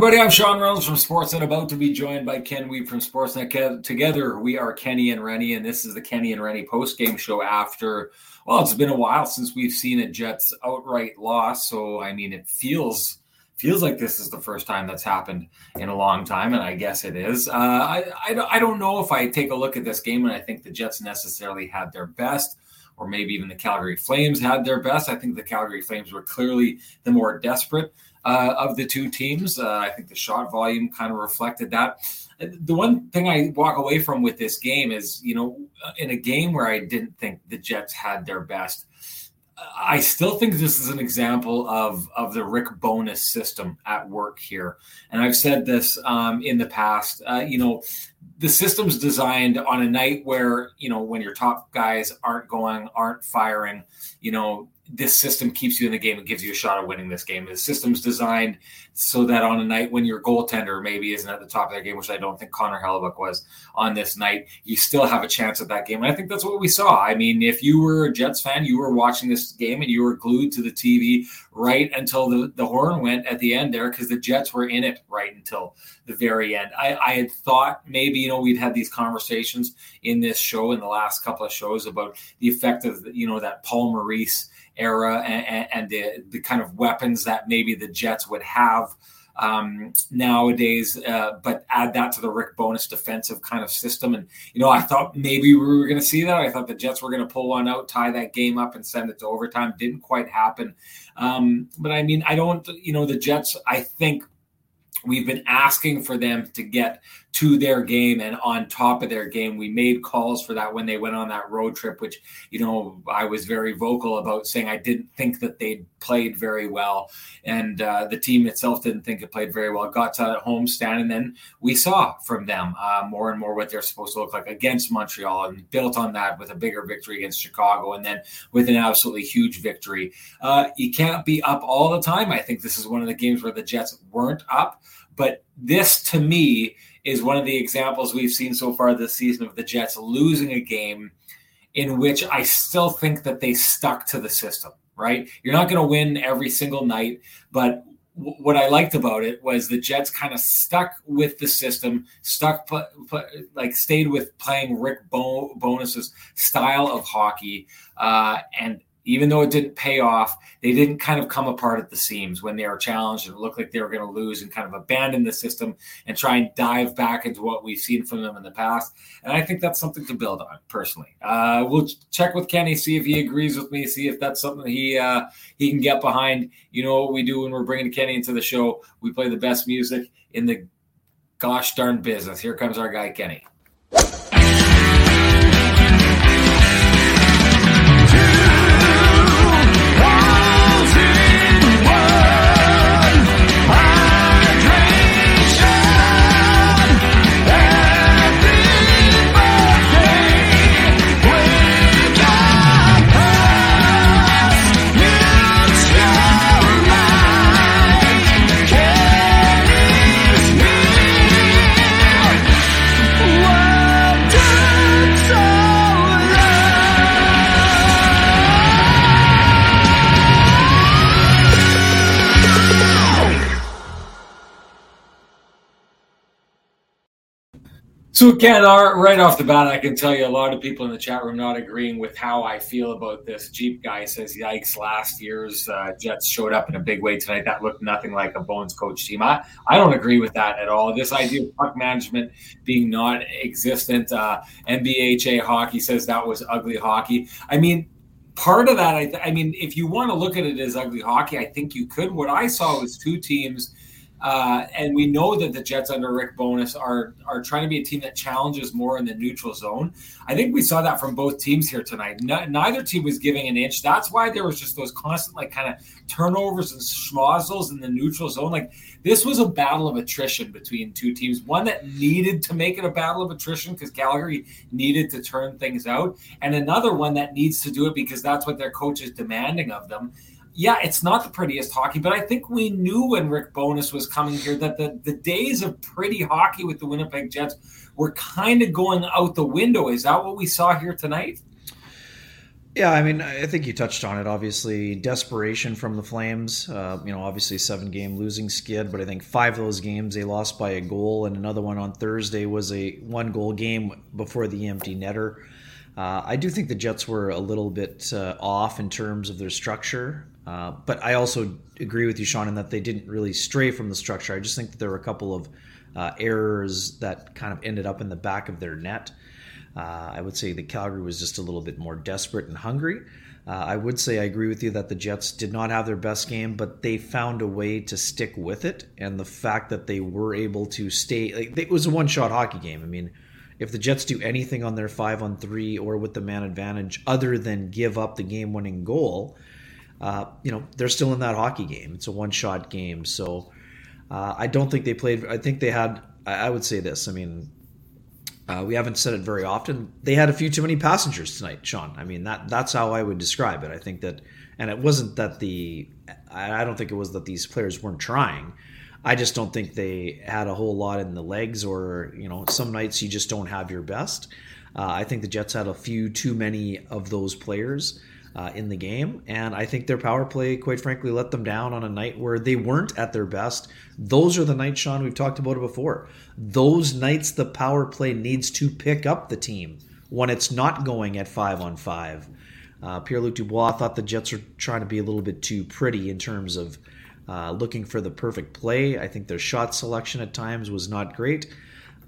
Everybody. I'm Sean Reynolds from Sportsnet, about to be joined by Ken Wiebe from Sportsnet. Together, we are Kenny and Rennie, and this is the Kenny and Rennie post-game show after, well, it's been a while since we've seen a Jets outright loss. So, I mean, it feels feels like this is the first time that's happened in a long time, and I guess it is. Uh, I, I, I don't know if I take a look at this game and I think the Jets necessarily had their best or maybe even the Calgary Flames had their best. I think the Calgary Flames were clearly the more desperate uh, of the two teams. Uh, I think the shot volume kind of reflected that. The one thing I walk away from with this game is, you know, in a game where I didn't think the Jets had their best, I still think this is an example of of the Rick Bowness system at work here, and I've said this um, in the past. Uh, you know, the system's designed on a night where you know when your top guys aren't going, aren't firing. You know, this system keeps you in the game and gives you a shot at winning this game. The system's designed so that on a night when your goaltender maybe isn't at the top of their game, which I don't think Connor Hellebuyck was on this night, you still have a chance at that game. And I think that's what we saw. I mean, if you were a Jets fan, you were watching this game and you were glued to the TV right until the, the horn went at the end there because the Jets were in it right until the very end. I, I had thought maybe, you know, we'd had these conversations in this show in the last couple of shows about the effect of, you know, that Paul Maurice – era and, and the the kind of weapons that maybe the Jets would have um, nowadays, uh, but add that to the Rick Bowness defensive kind of system. And, you know, I thought maybe we were going to see that. I thought the Jets were going to pull one out, tie that game up, and send it to overtime. Didn't quite happen. Um, but I mean, I don't, you know, the Jets, I think we've been asking for them to get to their game and on top of their game. We made calls for that when they went on that road trip, which, you know, I was very vocal about saying I didn't think that they played very well. And uh, the team itself didn't think it played very well. Got to that home stand, and then we saw from them uh, more and more what they're supposed to look like against Montreal and built on that with a bigger victory against Chicago and then with an absolutely huge victory. Uh, you can't be up all the time. I think this is one of the games where the Jets weren't up. But this to me is one of the examples we've seen so far this season of the Jets losing a game in which I still think that they stuck to the system, right? You're not going to win every single night, but what I liked about it was the Jets kind of stuck with the system, stuck like stayed with playing Rick Bowness's style of hockey, uh, and even though it didn't pay off, they didn't kind of come apart at the seams when they were challenged and it looked like they were going to lose and kind of abandon the system and try and dive back into what we've seen from them in the past. And I think that's something to build on personally. Uh, we'll check with Kenny, see if he agrees with me, see if that's something he uh, he can get behind. You know what we do when we're bringing Kenny into the show? We play the best music in the gosh darn business. Here comes our guy Kenny. So, Ken, right off the bat, I can tell you a lot of people in the chat room not agreeing with how I feel about this. Jeep guy says, "Yikes! Last year's uh, Jets showed up in a big way tonight. That looked nothing like a Bones coach team." I, I don't agree with that at all. This idea of puck management being non-existent. Uh, NBHA hockey says that was ugly hockey. I mean, part of that, I, th- I mean, if you want to look at it as ugly hockey, I think you could. What I saw was two teams uh, and we know that the Jets under Rick Bowness are are trying to be a team that challenges more in the neutral zone. I think we saw that from both teams here tonight. neither team was giving an inch. That's why there was just those constant like kind of turnovers and schmozzles in the neutral zone. Like this was a battle of attrition between two teams. One that needed to make it a battle of attrition because Calgary needed to turn things out, and another one that needs to do it because that's what their coach is demanding of them yeah, it's not the prettiest hockey, but I think we knew when Rick Bowness was coming here that the, the days of pretty hockey with the Winnipeg Jets were kind of going out the window. Is that what we saw here tonight? Yeah, I mean, I think you touched on it. Obviously, desperation from the Flames. Uh, you know, obviously seven game losing skid, but I think five of those games they lost by a goal, and another one on Thursday was a one goal game before the empty netter. Uh, I do think the Jets were a little bit uh, off in terms of their structure, uh, but I also agree with you, Sean, in that they didn't really stray from the structure. I just think that there were a couple of uh, errors that kind of ended up in the back of their net. Uh, I would say the Calgary was just a little bit more desperate and hungry. Uh, I would say I agree with you that the Jets did not have their best game, but they found a way to stick with it. And the fact that they were able to stay, like, it was a one shot hockey game. I mean, if the Jets do anything on their five on three or with the man advantage other than give up the game winning goal, uh, you know, they're still in that hockey game. It's a one shot game. So uh, I don't think they played, I think they had, I would say this. I mean, uh, we haven't said it very often. They had a few too many passengers tonight, Sean. I mean that that's how I would describe it. I think that, and it wasn't that the, I don't think it was that these players weren't trying. I just don't think they had a whole lot in the legs, or you know, some nights you just don't have your best. Uh, I think the Jets had a few too many of those players uh, in the game. And I think their power play, quite frankly, let them down on a night where they weren't at their best. Those are the nights, Sean, we've talked about it before. Those nights the power play needs to pick up the team when it's not going at five on five. Uh, Pierre Luc Dubois thought the Jets are trying to be a little bit too pretty in terms of uh, looking for the perfect play. I think their shot selection at times was not great.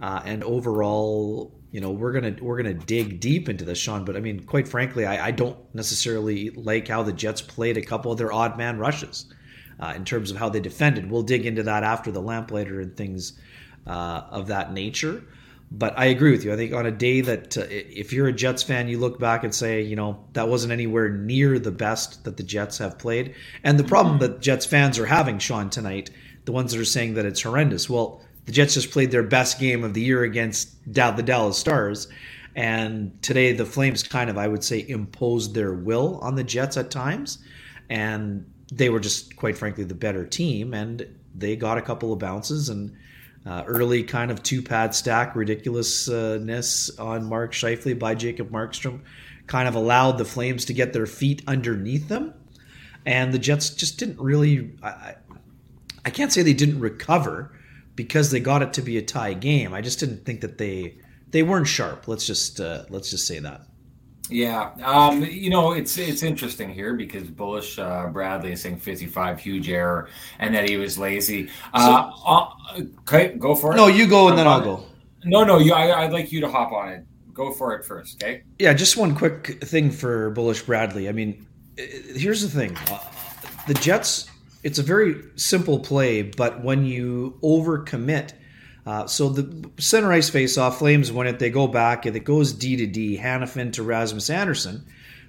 Uh, and overall, you know we're gonna we're gonna dig deep into this, Sean. But I mean, quite frankly, I, I don't necessarily like how the Jets played a couple of their odd man rushes uh, in terms of how they defended. We'll dig into that after the lamplighter and things uh, of that nature. But I agree with you. I think on a day that uh, if you're a Jets fan, you look back and say, you know, that wasn't anywhere near the best that the Jets have played. And the problem that Jets fans are having, Sean, tonight, the ones that are saying that it's horrendous. Well, the Jets just played their best game of the year against the Dallas Stars. And today, the Flames kind of, I would say, imposed their will on the Jets at times. And they were just, quite frankly, the better team. And they got a couple of bounces and uh, early kind of two pad stack ridiculousness on Mark Scheifele by Jacob Markstrom kind of allowed the Flames to get their feet underneath them. And the Jets just didn't really, I, I can't say they didn't recover because they got it to be a tie game. I just didn't think that they they weren't sharp. Let's just uh, let's just say that. Yeah, um, you know it's it's interesting here because Bullish uh, Bradley is saying 55 huge error and that he was lazy. Uh, so, uh, okay, go for it. No, you go and then I'll go. No, no, you. I, I'd like you to hop on it. Go for it first, okay? Yeah, just one quick thing for Bullish Bradley. I mean, here's the thing: uh, the Jets it's a very simple play, but when you overcommit, uh, so the center ice face off, Flames win it. They go back, and it goes D to D, Hanifin to Rasmus Andersson.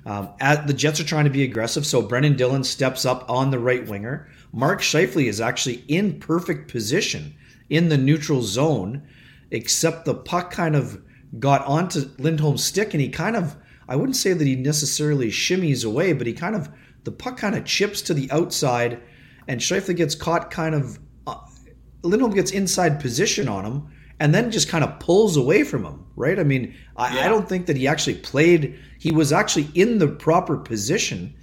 Um, at, the Jets are trying to be aggressive, so Brenden Dillon steps up on the right winger. Mark Scheifele is actually in perfect position in the neutral zone, except the puck kind of got onto Lindholm's stick, and he kind of, I wouldn't say that he necessarily shimmies away, but he kind of, the puck kind of chips to the outside and Scheifele gets caught kind of. Uh, Lindholm gets inside position on him and then just kind of pulls away from him, right? I mean, I, yeah. I, don't think that he actually played. He was actually in the proper position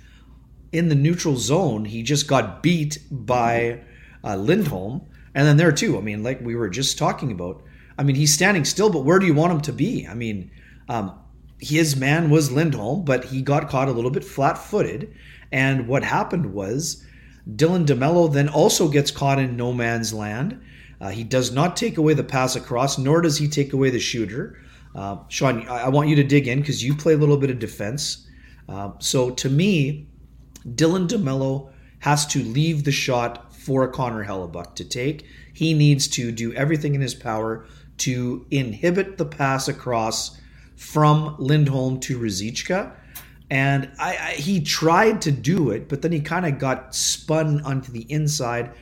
in the neutral zone. He just got beat by uh, Lindholm. And then there too, I mean, like we were just talking about, I mean, he's standing still, but where do you want him to be? I mean, um, his man was Lindholm, but he got caught a little bit flat footed. And what happened was Dylan DeMelo then also gets caught in no man's land. Uh, he does not take away the pass across, nor does he take away the shooter. Uh, Sean, I, I, want you to dig in because you play a little bit of defense. Uh, so to me, Dylan DeMelo has to leave the shot for Connor Hellebuyck to take. He needs to do everything in his power to inhibit the pass across from Lindholm to Ruzicka and I, I, he tried to do it, but then he kind of got spun onto the inside.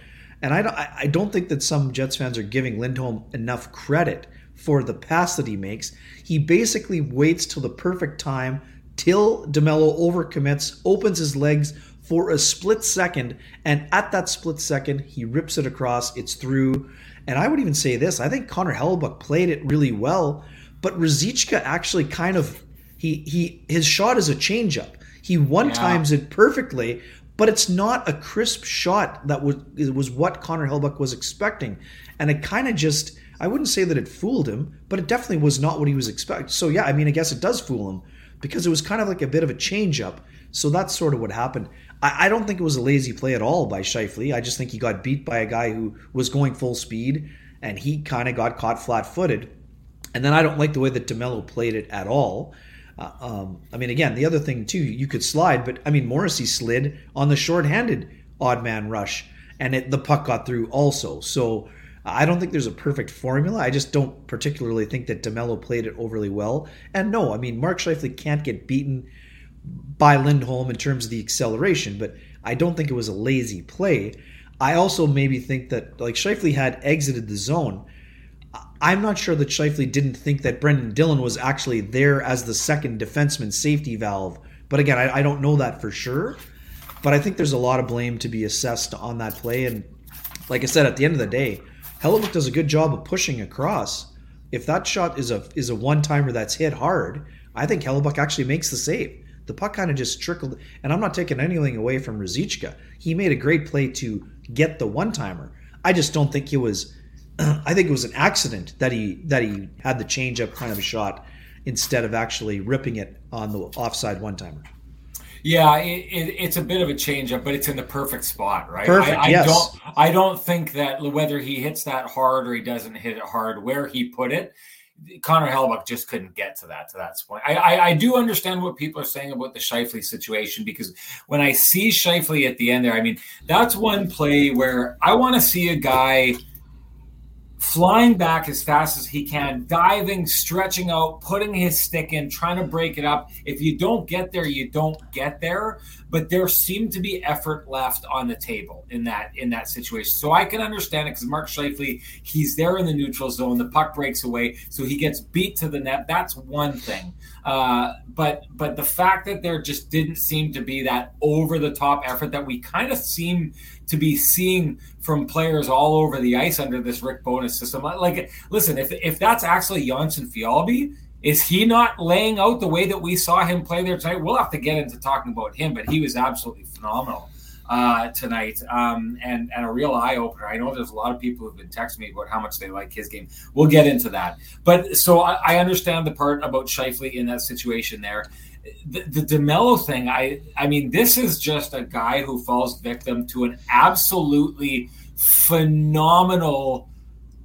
And I don't, I don't think that some Jets fans are giving Lindholm enough credit for the pass that he makes. He basically waits till the perfect time, till DeMelo overcommits, opens his legs for a split second, and at that split second, he rips it across. It's through. And I would even say this: I think Connor Hellebuyck played it really well, but Ruzicka actually kind of He he his shot is a changeup. He one times it perfectly, but it's not a crisp shot that was it was what Connor Hellebuyck was expecting, and it kind of just I wouldn't say that it fooled him, but it definitely was not what he was expecting. So yeah, I mean I guess it does fool him because it was kind of like a bit of a change up. So that's sort of what happened. I, I don't think it was a lazy play at all by Scheifele. I just think he got beat by a guy who was going full speed and he kind of got caught flat footed. And then I don't like the way that DeMelo played it at all. Uh, um, I mean, again, the other thing too, you could slide, but I mean, Morrissey slid on the short-handed odd man rush, and it, the puck got through also. So I don't think there's a perfect formula. I just don't particularly think that DeMelo played it overly well. And no, I mean, Mark Scheifele can't get beaten by Lindholm in terms of the acceleration, but I don't think it was a lazy play. I also maybe think that like Scheifele had exited the zone I'm not sure that Scheifele didn't think that Brenden Dillon was actually there as the second defenseman safety valve. But again, I, I, don't know that for sure. But I think there's a lot of blame to be assessed on that play. And like I said, at the end of the day, Hellebuyck does a good job of pushing across. If that shot is a is a one timer that's hit hard, I think Hellebuyck actually makes the save. The puck kind of just trickled, and I'm not taking anything away from Ruzicka. He made a great play to get the one timer. I just don't think he was I think it was an accident that he that he had the changeup kind of a shot instead of actually ripping it on the offside one timer. Yeah, it, it, it's a bit of a changeup, but it's in the perfect spot, right? Perfect. I, I yes. don't. I don't think that whether he hits that hard or he doesn't hit it hard, where he put it, Connor Hellebuyck just couldn't get to that to that point. I, I, I do understand what people are saying about the Scheifele situation because when I see Scheifele at the end there, I mean that's one play where I want to see a guy flying back as fast as he can, diving, stretching out, putting his stick in, trying to break it up. If you don't get there, you don't get there. But there seemed to be effort left on the table in that in that situation. So I can understand it because Mark Scheifele, he's there in the neutral zone. The puck breaks away, so he gets beat to the net. That's one thing. Uh, but but the fact that there just didn't seem to be that over the top effort that we kind of seem to be seeing from players all over the ice under this Rick Bowness system. Like, listen, if if that's actually Jonsson Fjallby, is he not laying out the way that we saw him play there tonight? We'll have to get into talking about him, but he was absolutely phenomenal uh, tonight um, and, and a real eye opener. I know there's a lot of people who've been texting me about how much they like his game. We'll get into that. But so I, I understand the part about Scheifele in that situation there the, the DeMelo thing, I I mean, this is just a guy who falls victim to an absolutely phenomenal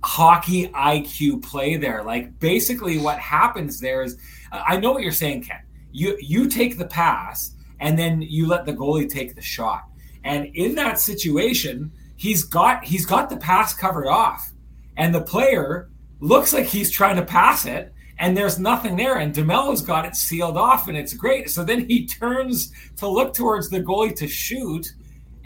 hockey IQ play there. Like basically what happens there is uh, I know what you're saying, Ken. You you take the pass and then you let the goalie take the shot. And in that situation, he's got he's got the pass covered off. And the player looks like he's trying to pass it and there's nothing there. And DeMelo's got it sealed off, and it's great. So then he turns to look towards the goalie to shoot.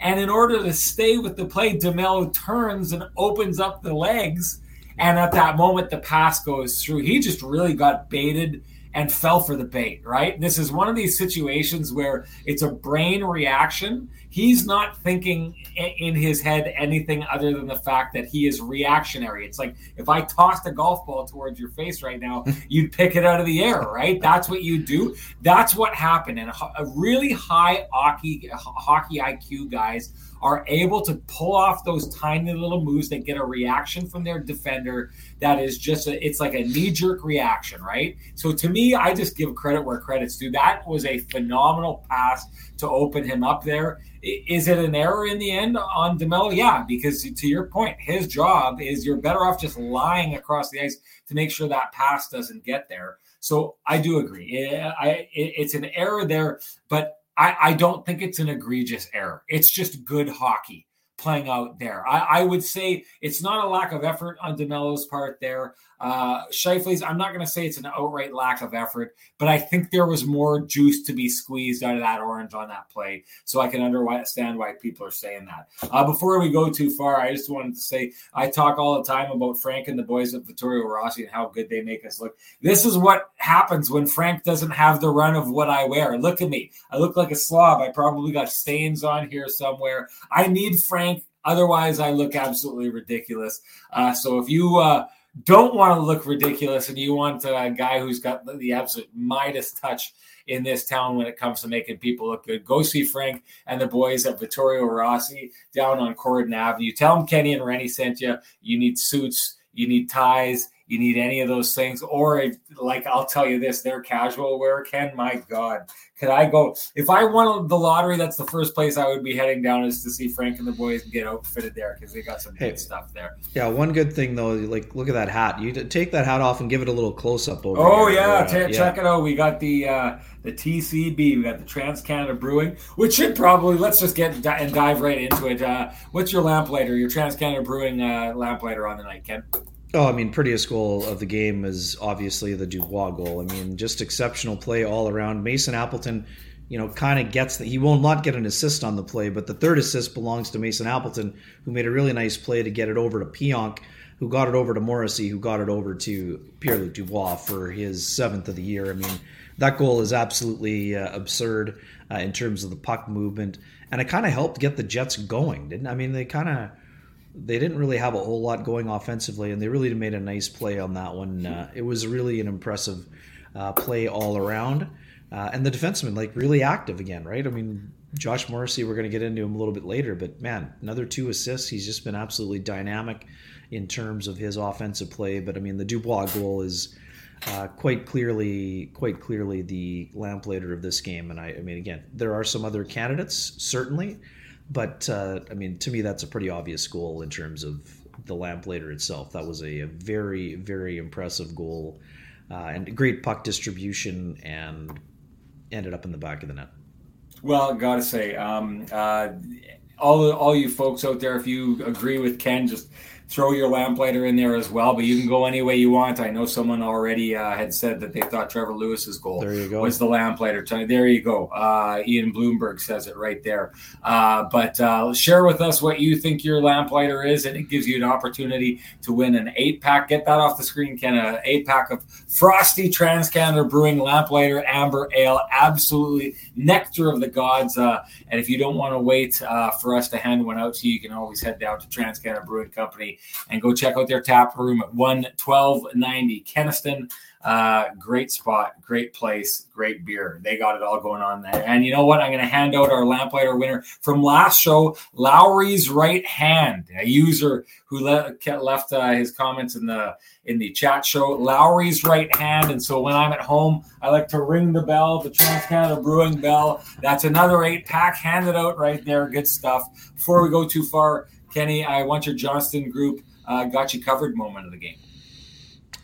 And in order to stay with the play, DeMelo turns and opens up the legs. And at that moment, the pass goes through. He just really got baited and fell for the bait, right? This is one of these situations where it's a brain reaction. He's not thinking in his head anything other than the fact that he is reactionary. It's like if I tossed a golf ball towards your face right now, you'd pick it out of the air, right? That's what you do. That's what happened. And a really high hockey hockey IQ guys are able to pull off those tiny little moves that get a reaction from their defender that is just a, it's like a knee jerk reaction, right? So to me, I just give credit where credit's due. That was a phenomenal pass to open him up there. Is it an error in the end on DeMelo? Yeah, because to your point, his job is you're better off just lying across the ice to make sure that pass doesn't get there. So I do agree. I, it's an error there, but I, I don't think it's an egregious error. It's just good hockey playing out there. I, I, would say it's not a lack of effort on DeMelo's part there. Uh, Scheifele's, I'm not going to say it's an outright lack of effort, but I think there was more juice to be squeezed out of that orange on that play. So I can understand why people are saying that. Uh, before we go too far, I just wanted to say I talk all the time about Frank and the boys at Vittorio Rossi and how good they make us look. This is what happens when Frank doesn't have the run of what I wear. Look at me. I look like a slob. I probably got stains on here somewhere. I need Frank Otherwise, I look absolutely ridiculous. Uh, so if you uh, don't want to look ridiculous and you want a guy who's got the absolute Midas touch in this town when it comes to making people look good, go see Frank and the boys at Vittorio Rossi down on Corydon Avenue. Tell them Kenny and Rennie sent you. You need suits, you need ties, you need any of those things, or if, like I'll tell you this, they're casual wear. Ken, my God, could I go if I won the lottery? That's the first place I would be heading down is to see Frank and the boys get outfitted there because they got some hey, good stuff there. Yeah, one good thing though, like look at that hat. You take that hat off and give it a little close up over. Oh yeah, T- yeah, check it out. We got the uh, the TCB. We got the Trans Canada Brewing, which should probably let's just get and dive right into it. Uh, what's your lamplighter? Your Trans Canada Brewing uh, lamplighter on the night, Ken? Oh, I mean, prettiest goal of the game is obviously the Dubois goal. I mean, just exceptional play all around. Mason Appleton, you know, kind of gets that he will not get an assist on the play, but the third assist belongs to Mason Appleton, who made a really nice play to get it over to Pionk, who got it over to Morrissey, who got it over to Pierre Luc Dubois for his seventh of the year. I mean, that goal is absolutely uh, absurd uh, in terms of the puck movement, and it kind of helped get the Jets going, didn't? It? I mean, they kind of they didn't really have a whole lot going offensively, and they really made a nice play on that one. Uh, it was really an impressive uh, play all around, uh, and the defenseman like really active again, right? I mean, Josh Morrissey, we're going to get into him a little bit later, but man, another two assists. He's just been absolutely dynamic in terms of his offensive play. But I mean, the Dubois goal is. Uh, quite clearly, quite clearly, the lamplighter of this game, and I, I mean, again, there are some other candidates certainly, but uh, I mean, to me, that's a pretty obvious goal in terms of the lamplighter itself. That was a, a very, very impressive goal uh, and great puck distribution and ended up in the back of the net. Well, gotta say, um, uh, all all you folks out there, if you agree with Ken, just throw your lamplighter in there as well, but you can go any way you want. I know someone already uh, had said that they thought Trevor Lewis's goal there you go. was the lamplighter. There you go. Uh, Ian Bloomberg says it right there. Uh, but uh, share with us what you think your lamplighter is, and it gives you an opportunity to win an eight pack. Get that off the screen, Ken. An eight pack of Frosty Trans Canada Brewing Lamplighter Amber Ale. Absolutely nectar of the gods. Uh, and if you don't want to wait uh, for us to hand one out to you, you can always head down to Trans Canada Brewing Company and go check out their tap room at 11290 Kenaston. Uh, great spot, great place, great beer. They got it all going on there. And you know what? I'm going to hand out our lamplighter winner from last show, Lowry's right hand, a user who le- left uh, his comments in the in the chat show. Lowry's right hand, and so when I'm at home, I like to ring the bell, the Trans Canada Brewing bell. That's another eight pack handed out right there. Good stuff. Before we go too far, Kenny, I want your Johnston group uh, got you covered moment of the game.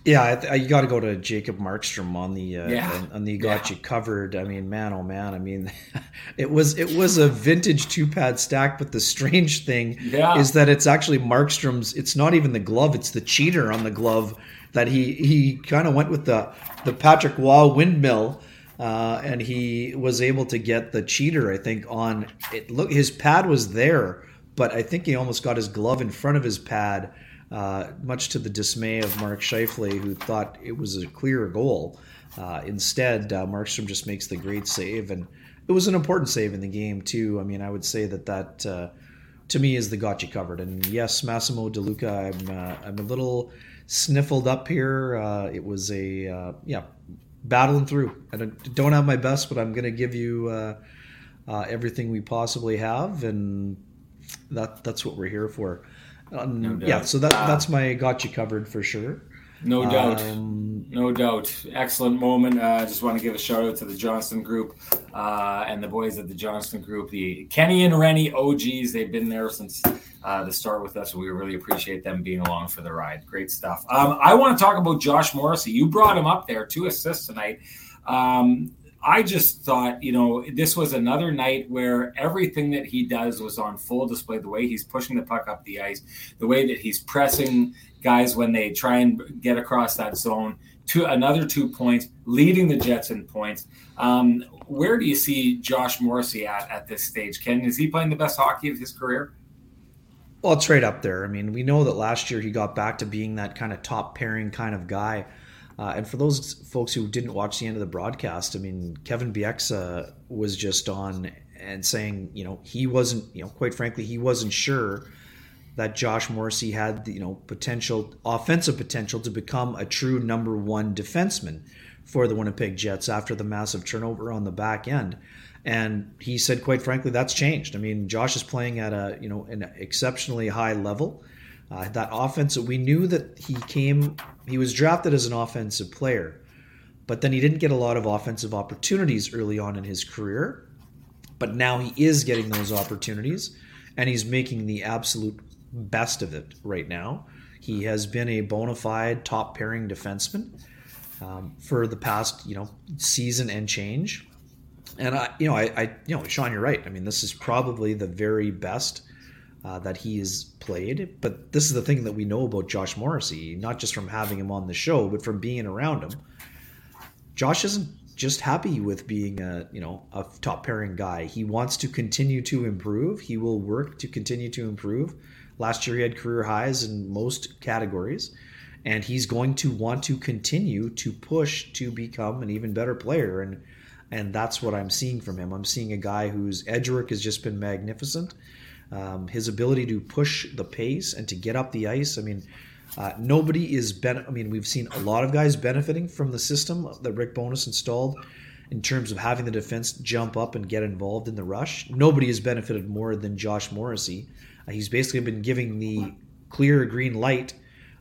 Yeah, I, you got to go to Jacob Markstrom on the uh, yeah. on, on the got yeah. you covered. I mean, man, oh man, I mean, it was it was a vintage two pad stack, but the strange thing yeah. is that it's actually Markstrom's. It's not even the glove; it's the cheater on the glove that he he kind of went with the the Patrick Roy windmill. Uh, and he was able to get the cheater, I think, on it. Look, his pad was there, but I think he almost got his glove in front of his pad, uh, much to the dismay of Mark Scheifele, who thought it was a clear goal. Uh, instead, uh, Markstrom just makes the great save, and it was an important save in the game too. I mean, I would say that that uh, to me is the got you covered. And yes, Massimo DeLuca, I'm uh, I'm a little sniffled up here. Uh, it was a uh, yeah battling through. I don't have my best, but I'm going to give you everything we possibly have, and that that's what we're here for. Um, no yeah, so that that's my got you covered for sure. No doubt, um, no doubt. Excellent moment. I uh, just want to give a shout out to the Johnston Group uh, and the boys at the Johnston Group, the Kenny and Rennie OGs. They've been there since uh, the start with us. We really appreciate them being along for the ride. Great stuff. Um, I want to talk about Josh Morrissey. You brought him up there, two assists tonight. Um, I just thought, you know, this was another night where everything that he does was on full display. The way he's pushing the puck up the ice, the way that he's pressing guys when they try and get across that zone. To another two points, leading the Jets in points. Um, where do you see Josh Morrissey at at this stage? Ken, is he playing the best hockey of his career? Well, it's right up there. I mean, we know that last year he got back to being that kind of top pairing kind of guy. Uh, and for those folks who didn't watch the end of the broadcast, I mean, Kevin Bieksa was just on and saying, you know, he wasn't, you know, quite frankly, he wasn't sure that Josh Morrissey had, you know, potential offensive potential to become a true number one defenseman for the Winnipeg Jets after the massive turnover on the back end. And he said, quite frankly, that's changed. I mean, Josh is playing at a you know an exceptionally high level. Uh, that offense, we knew that he came, he was drafted as an offensive player, but then he didn't get a lot of offensive opportunities early on in his career. But now he is getting those opportunities, and he's making the absolute best of it right now. He has been a bona fide top pairing defenseman um, for the past, you know, season and change. And I, you know, I, I, you know, Sean, you're right. I mean, this is probably the very best uh, that he has played. But this is the thing that we know about Josh Morrissey, not just from having him on the show, but from being around him. Josh isn't just happy with being a, you know, a top pairing guy. He wants to continue to improve. He will work to continue to improve. Last year, he had career highs in most categories and he's going to want to continue to push to become an even better player and and that's what I'm seeing from him. I'm seeing a guy whose edge work has just been magnificent. Um, his ability to push the pace and to get up the ice. I mean, uh, nobody is ben- I mean, we've seen a lot of guys benefiting from the system that Rick Bowness installed in terms of having the defense jump up and get involved in the rush. Nobody has benefited more than Josh Morrissey. Uh, he's basically been giving the clear green light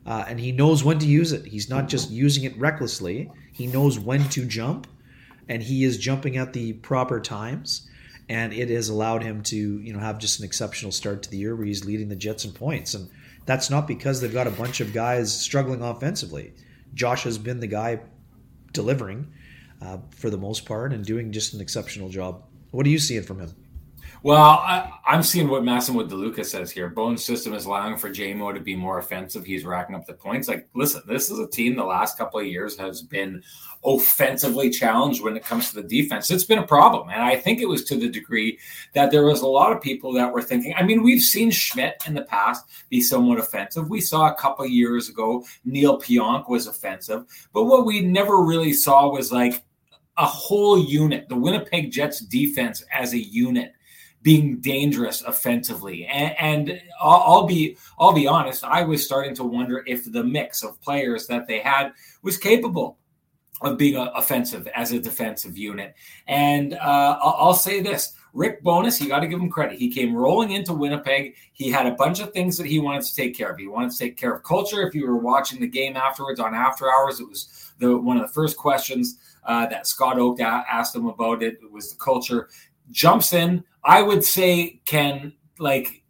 uh, and he knows when to use it. He's not just using it recklessly. He knows when to jump, and he is jumping at the proper times. And it has allowed him to, you know, have just an exceptional start to the year where he's leading the Jets in points. And that's not because they've got a bunch of guys struggling offensively. Josh has been the guy delivering uh, for the most part and doing just an exceptional job. What are you seeing from him? Well, I, am seeing what Massimo DeLuca says here. Bone's system is allowing for JMO to be more offensive. He's racking up the points. Like, listen, this is a team the last couple of years has been offensively challenged when it comes to the defense. It's been a problem. And I think it was to the degree that there was a lot of people that were thinking, I mean, we've seen Schmidt in the past be somewhat offensive. We saw a couple of years ago, Neal Pionk was offensive. But what we never really saw was like a whole unit, the Winnipeg Jets defense as a unit being dangerous offensively. And, and I'll, I'll, be I'll be honest, I was starting to wonder if the mix of players that they had was capable of being a, offensive as a defensive unit. And uh, I'll, I'll say this. Rick Bowness, you got to give him credit. He came rolling into Winnipeg. He had a bunch of things that he wanted to take care of. He wanted to take care of culture. If you were watching the game afterwards on After Hours, it was the one of the first questions uh, that Scott Oake asked him about it. It was the culture. Jumps in, I would say, Ken, like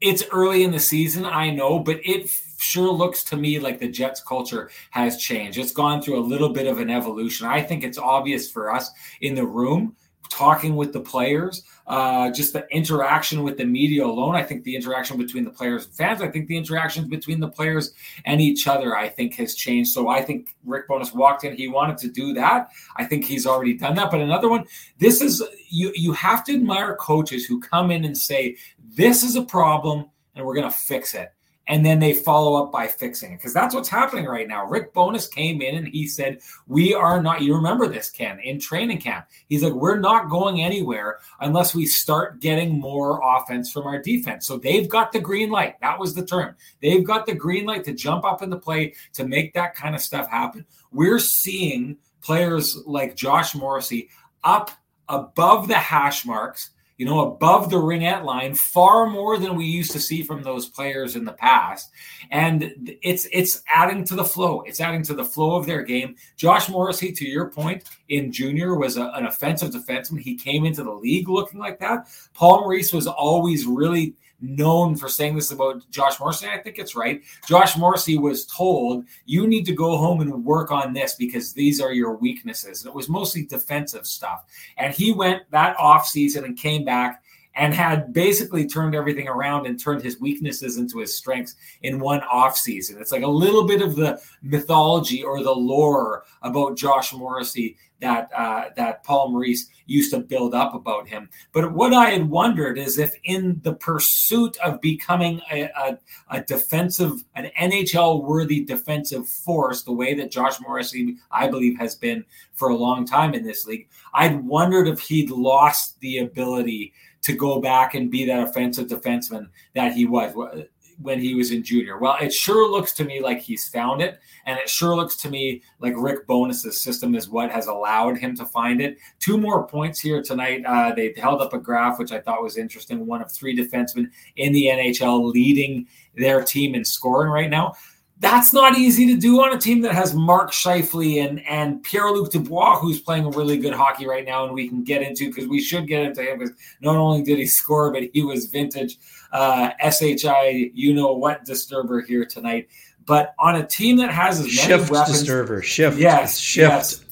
it's early in the season, I know, but it sure looks to me like the Jets culture has changed. It's gone through a little bit of an evolution. I think it's obvious for us in the room talking with the players, uh, just the interaction with the media alone. I think the interaction between the players and fans, I think the interactions between the players and each other, I think has changed. So I think Rick Bowness walked in, he wanted to do that. I think he's already done that. But another one, this is you you have to admire coaches who come in and say, this is a problem and we're going to fix it and then they follow up by fixing it because that's what's happening right now. Rick Bowness came in and he said, We are not, you remember this, Ken, in training camp. He's like, We're not going anywhere unless we start getting more offense from our defense. So they've got the green light. That was the term. They've got the green light to jump up in the play to make that kind of stuff happen. We're seeing players like Josh Morrissey up above the hash marks you know, above the ringette line, far more than we used to see from those players in the past. And it's it's adding to the flow. It's adding to the flow of their game. Josh Morrissey, to your point, in junior was a, an offensive defenseman. He came into the league looking like that. Paul Maurice was always really known for saying this about Josh Morrissey. I think it's right. Josh Morrissey was told, you need to go home and work on this because these are your weaknesses. And it was mostly defensive stuff. And he went that off season and came back and had basically turned everything around and turned his weaknesses into his strengths in one off season. It's like a little bit of the mythology or the lore about Josh Morrissey that uh, that Paul Maurice used to build up about him. But what I had wondered is if, in the pursuit of becoming a, a, a defensive, an NHL worthy defensive force, the way that Josh Morrissey, I believe, has been for a long time in this league, I'd wondered if he'd lost the ability to go back and be that offensive defenseman that he was. When he was in junior. Well, it sure looks to me like he's found it, and it sure looks to me like Rick Bowness's system is what has allowed him to find it. Two more points here tonight. Uh, they held up a graph which I thought was interesting. One of three defensemen in the NHL leading their team in scoring right now. That's not easy to do on a team that has Mark Scheifele and, and Pierre Luc Dubois, who's playing really good hockey right now, and we can get into because we should get into him because not only did he score, but he was vintage uh, SHI, you know what disturber here tonight. But on a team that has as many shift weapons, disturber, shift, yes, shift. Yes.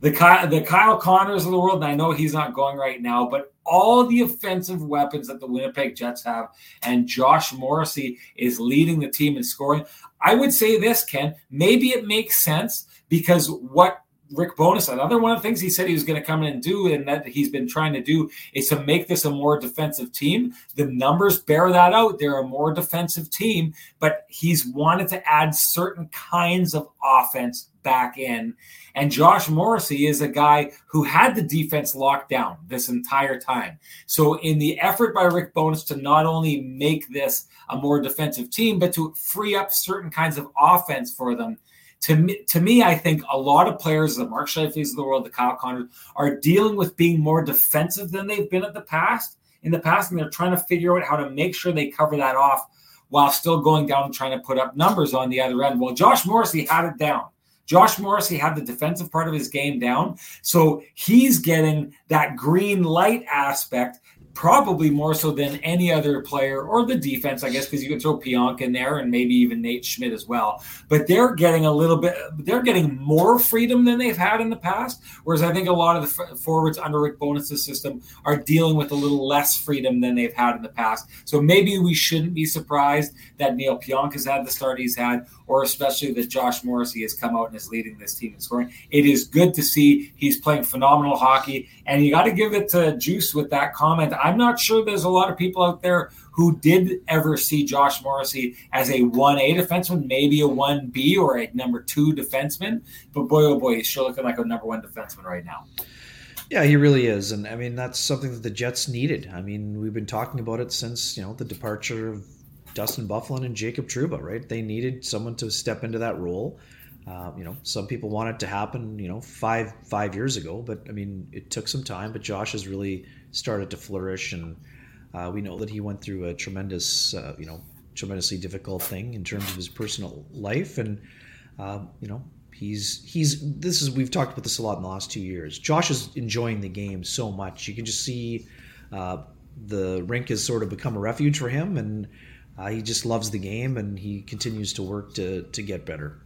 The Kyle, the Kyle Connors of the world, and I know he's not going right now, but all the offensive weapons that the Winnipeg Jets have, and Josh Morrissey is leading the team in scoring. I would say this, Ken, maybe it makes sense because what Rick Bowness, another one of the things he said he was going to come in and do, and that he's been trying to do, is to make this a more defensive team. The numbers bear that out. They're a more defensive team, but he's wanted to add certain kinds of offense back in. And Josh Morrissey is a guy who had the defense locked down this entire time. So, in the effort by Rick Bowness to not only make this a more defensive team, but to free up certain kinds of offense for them. To me, to me, I think a lot of players, the Mark Scheifeles of the world, the Kyle Connors, are dealing with being more defensive than they've been at the past. In the past, and they're trying to figure out how to make sure they cover that off while still going down and trying to put up numbers on the other end. Well, Josh Morrissey had it down. Josh Morrissey had the defensive part of his game down. So he's getting that green light aspect probably more so than any other player or the defense, I guess, because you could throw Pionk in there and maybe even Nate Schmidt as well. But they're getting a little bit, they're getting more freedom than they've had in the past. Whereas I think a lot of the forwards under Rick Bowness's system are dealing with a little less freedom than they've had in the past. So maybe we shouldn't be surprised that Neal Pionk has had the start he's had, or especially that Josh Morrissey has come out and is leading this team in scoring. It is good to see he's playing phenomenal hockey, and you got to give it to Juice with that comment. I'm not sure there's a lot of people out there who did ever see Josh Morrissey as a 1A defenseman, maybe a 1B or a number two defenseman. But boy, oh boy, he's sure looking like a number one defenseman right now. Yeah, he really is. And I mean, that's something that the Jets needed. I mean, we've been talking about it since, you know, the departure of Dustin Byfuglien and Jacob Trouba, right? They needed someone to step into that role. Uh, you know, some people want it to happen, you know, five five years ago, but I mean, it took some time. But Josh has really started to flourish, and uh, we know that he went through a tremendous, uh, you know, tremendously difficult thing in terms of his personal life, and uh, you know, he's he's this is we've talked about this a lot in the last two years. Josh is enjoying the game so much. You can just see uh, the rink has sort of become a refuge for him, and uh, he just loves the game, and he continues to work to to get better.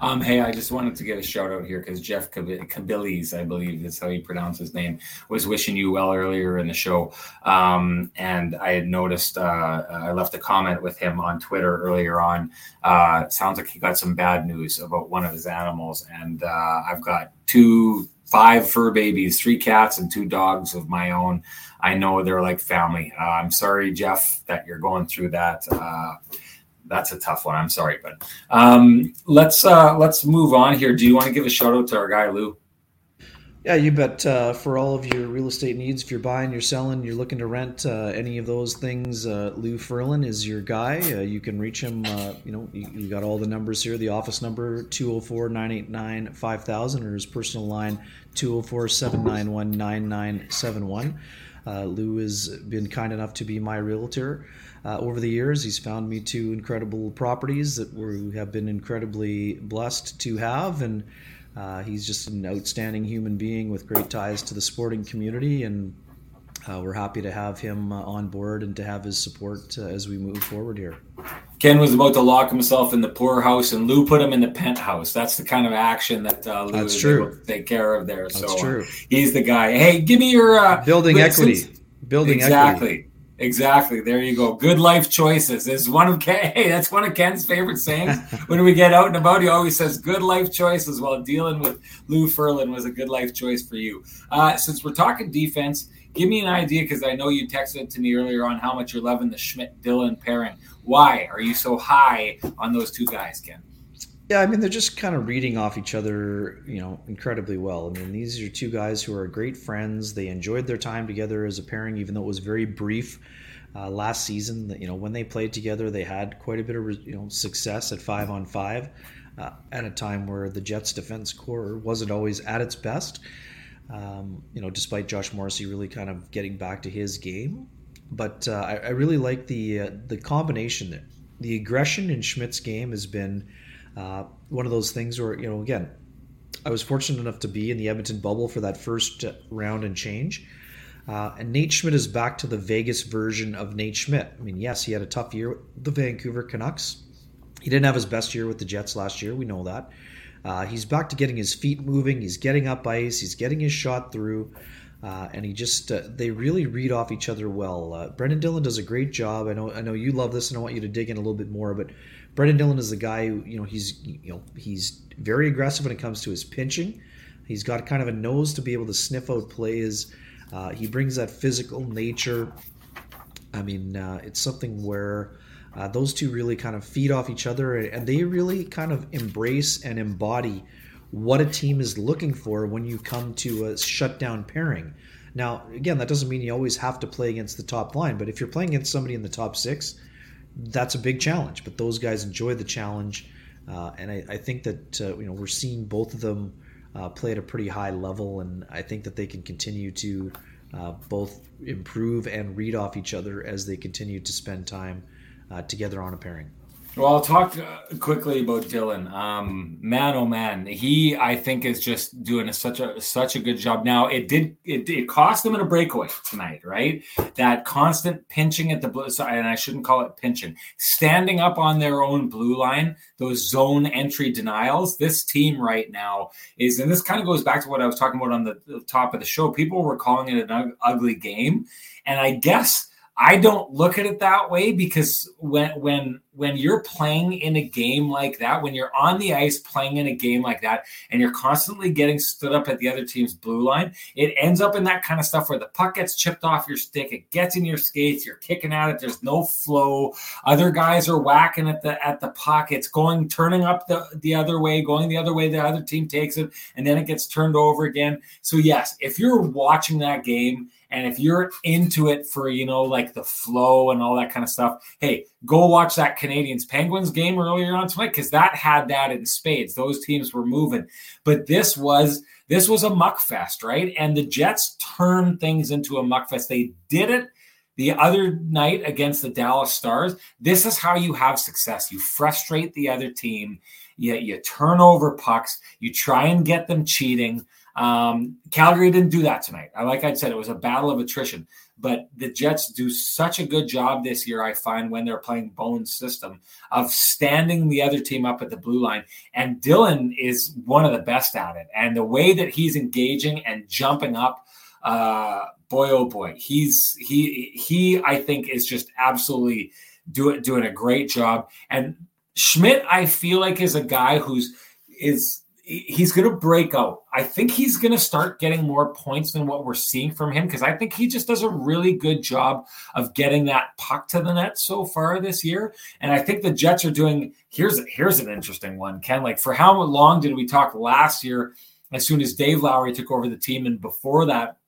Um, hey, I just wanted to get a shout out here because Jeff Kabilis, I believe is how you pronounce his name, was wishing you well earlier in the show. Um, and I had noticed, uh, I left a comment with him on Twitter earlier on. Uh, sounds like he got some bad news about one of his animals. And uh, I've got two, five fur babies, three cats, and two dogs of my own. I know they're like family. Uh, I'm sorry, Jeff, that you're going through that. Uh, that's a tough one. I'm sorry, but um, let's uh, let's move on here. Do you want to give a shout out to our guy Lou? Yeah, you bet. Uh, for all of your real estate needs, if you're buying, you're selling, you're looking to rent uh, any of those things, uh, Lou Ferlin is your guy. Uh, you can reach him. Uh, you know, you, you, got all the numbers here. The office number 204 989 5000 or his personal line 204 791 9971. Uh, Lou has been kind enough to be my realtor uh, over the years. He's found me two incredible properties that we have been incredibly blessed to have, and uh, he's just an outstanding human being with great ties to the sporting community, and uh, we're happy to have him uh, on board and to have his support uh, as we move forward here. Ken was about to lock himself in the poorhouse, and Lou put him in the penthouse. That's the kind of action that uh, Lou That's true. able to take care of there. That's so true. Uh, he's the guy. Hey, give me your uh, building equity. since- building exactly. equity. Exactly. There you go. Good life choices is one of Ken. Hey, that's one of Ken's favorite sayings. when we get out and about, he always says good life choices. While dealing with Lou Ferlin was a good life choice for you. Uh, since we're talking defense, give me an idea because I know you texted to me earlier on how much you're loving the Schmidt Dillon pairing. Why are you so high on those two guys, Ken? Yeah, I mean they're just kind of reading off each other, you know, incredibly well. I mean, these are two guys who are great friends. They enjoyed their time together as a pairing, even though it was very brief. Uh, last season, you know, when they played together, they had quite a bit of you know success at five on five, uh, at a time where the Jets' defense core wasn't always at its best. Um, you know, despite Josh Morrissey really kind of getting back to his game, but uh, I, I, really like the uh, the combination. There. The aggression in Schmidt's game has been uh, one of those things where you know, again, I was fortunate enough to be in the Edmonton bubble for that first round and change. Uh, and Nate Schmidt is back to the Vegas version of Nate Schmidt. I mean, yes, he had a tough year with the Vancouver Canucks. He didn't have his best year with the Jets last year. We know that. Uh, he's back to getting his feet moving. He's getting up ice. He's getting his shot through. Uh, and he just uh, they really read off each other well. Uh, Brenden Dillon does a great job. I know I know you love this, and I want you to dig in a little bit more. But Brenden Dillon is the guy who you know he's you know he's very aggressive when it comes to his pinching. He's got kind of a nose to be able to sniff out plays. Uh, he brings that physical nature. I mean, uh, it's something where uh, those two really kind of feed off each other, and they really kind of embrace and embody what a team is looking for when you come to a shutdown pairing. Now, again, that doesn't mean you always have to play against the top line, but if you're playing against somebody in the top six, that's a big challenge. But those guys enjoy the challenge, uh, and I, I, think that uh, you know we're seeing both of them uh, play at a pretty high level, and I think that they can continue to uh, both improve and read off each other as they continue to spend time uh, together on a pairing. Well, I'll talk uh, quickly about Dillon. Um, man, oh man, he I think is just doing a, such a such a good job. Now it did it, it cost them in a breakaway tonight, right? That constant pinching at the blue, and I shouldn't call it pinching, standing up on their own blue line, those zone entry denials. This team right now is, and this kind of goes back to what I was talking about on the, the top of the show. People were calling it an ugly game, and I guess I don't look at it that way because when when when you're playing in a game like that, when you're on the ice playing in a game like that, and you're constantly getting stood up at the other team's blue line, it ends up in that kind of stuff where the puck gets chipped off your stick, it gets in your skates, you're kicking at it, there's no flow. Other guys are whacking at the at the puck, it's going turning up the, the other way, going the other way, the other team takes it, and then it gets turned over again. So yes, if you're watching that game and if you're into it for, you know, like the flow and all that kind of stuff, hey, go watch that Canadiens Penguins game earlier on tonight because that had that in spades. Those teams were moving. But this was this was a muck fest, right? And the Jets turned things into a muck fest. They did it the other night against the Dallas Stars. This is how you have success. You frustrate the other team. You, you turn over pucks. You try and get them cheating. Um, Calgary didn't do that tonight. Like I said, it was a battle of attrition. But the Jets do such a good job this year, I find, when they're playing Bone's system of standing the other team up at the blue line. And Dillon is one of the best at it. And the way that he's engaging and jumping up, uh, boy, oh boy, he's he he I think is just absolutely doing doing a great job. And Schmidt, I feel like is a guy who's is he's going to break out. I think he's going to start getting more points than what we're seeing from him because I think he just does a really good job of getting that puck to the net so far this year. And I think the Jets are doing. Here's here's an interesting one, Ken. Like for how long did we talk last year? As soon as Dave Lowry took over the team, and before that,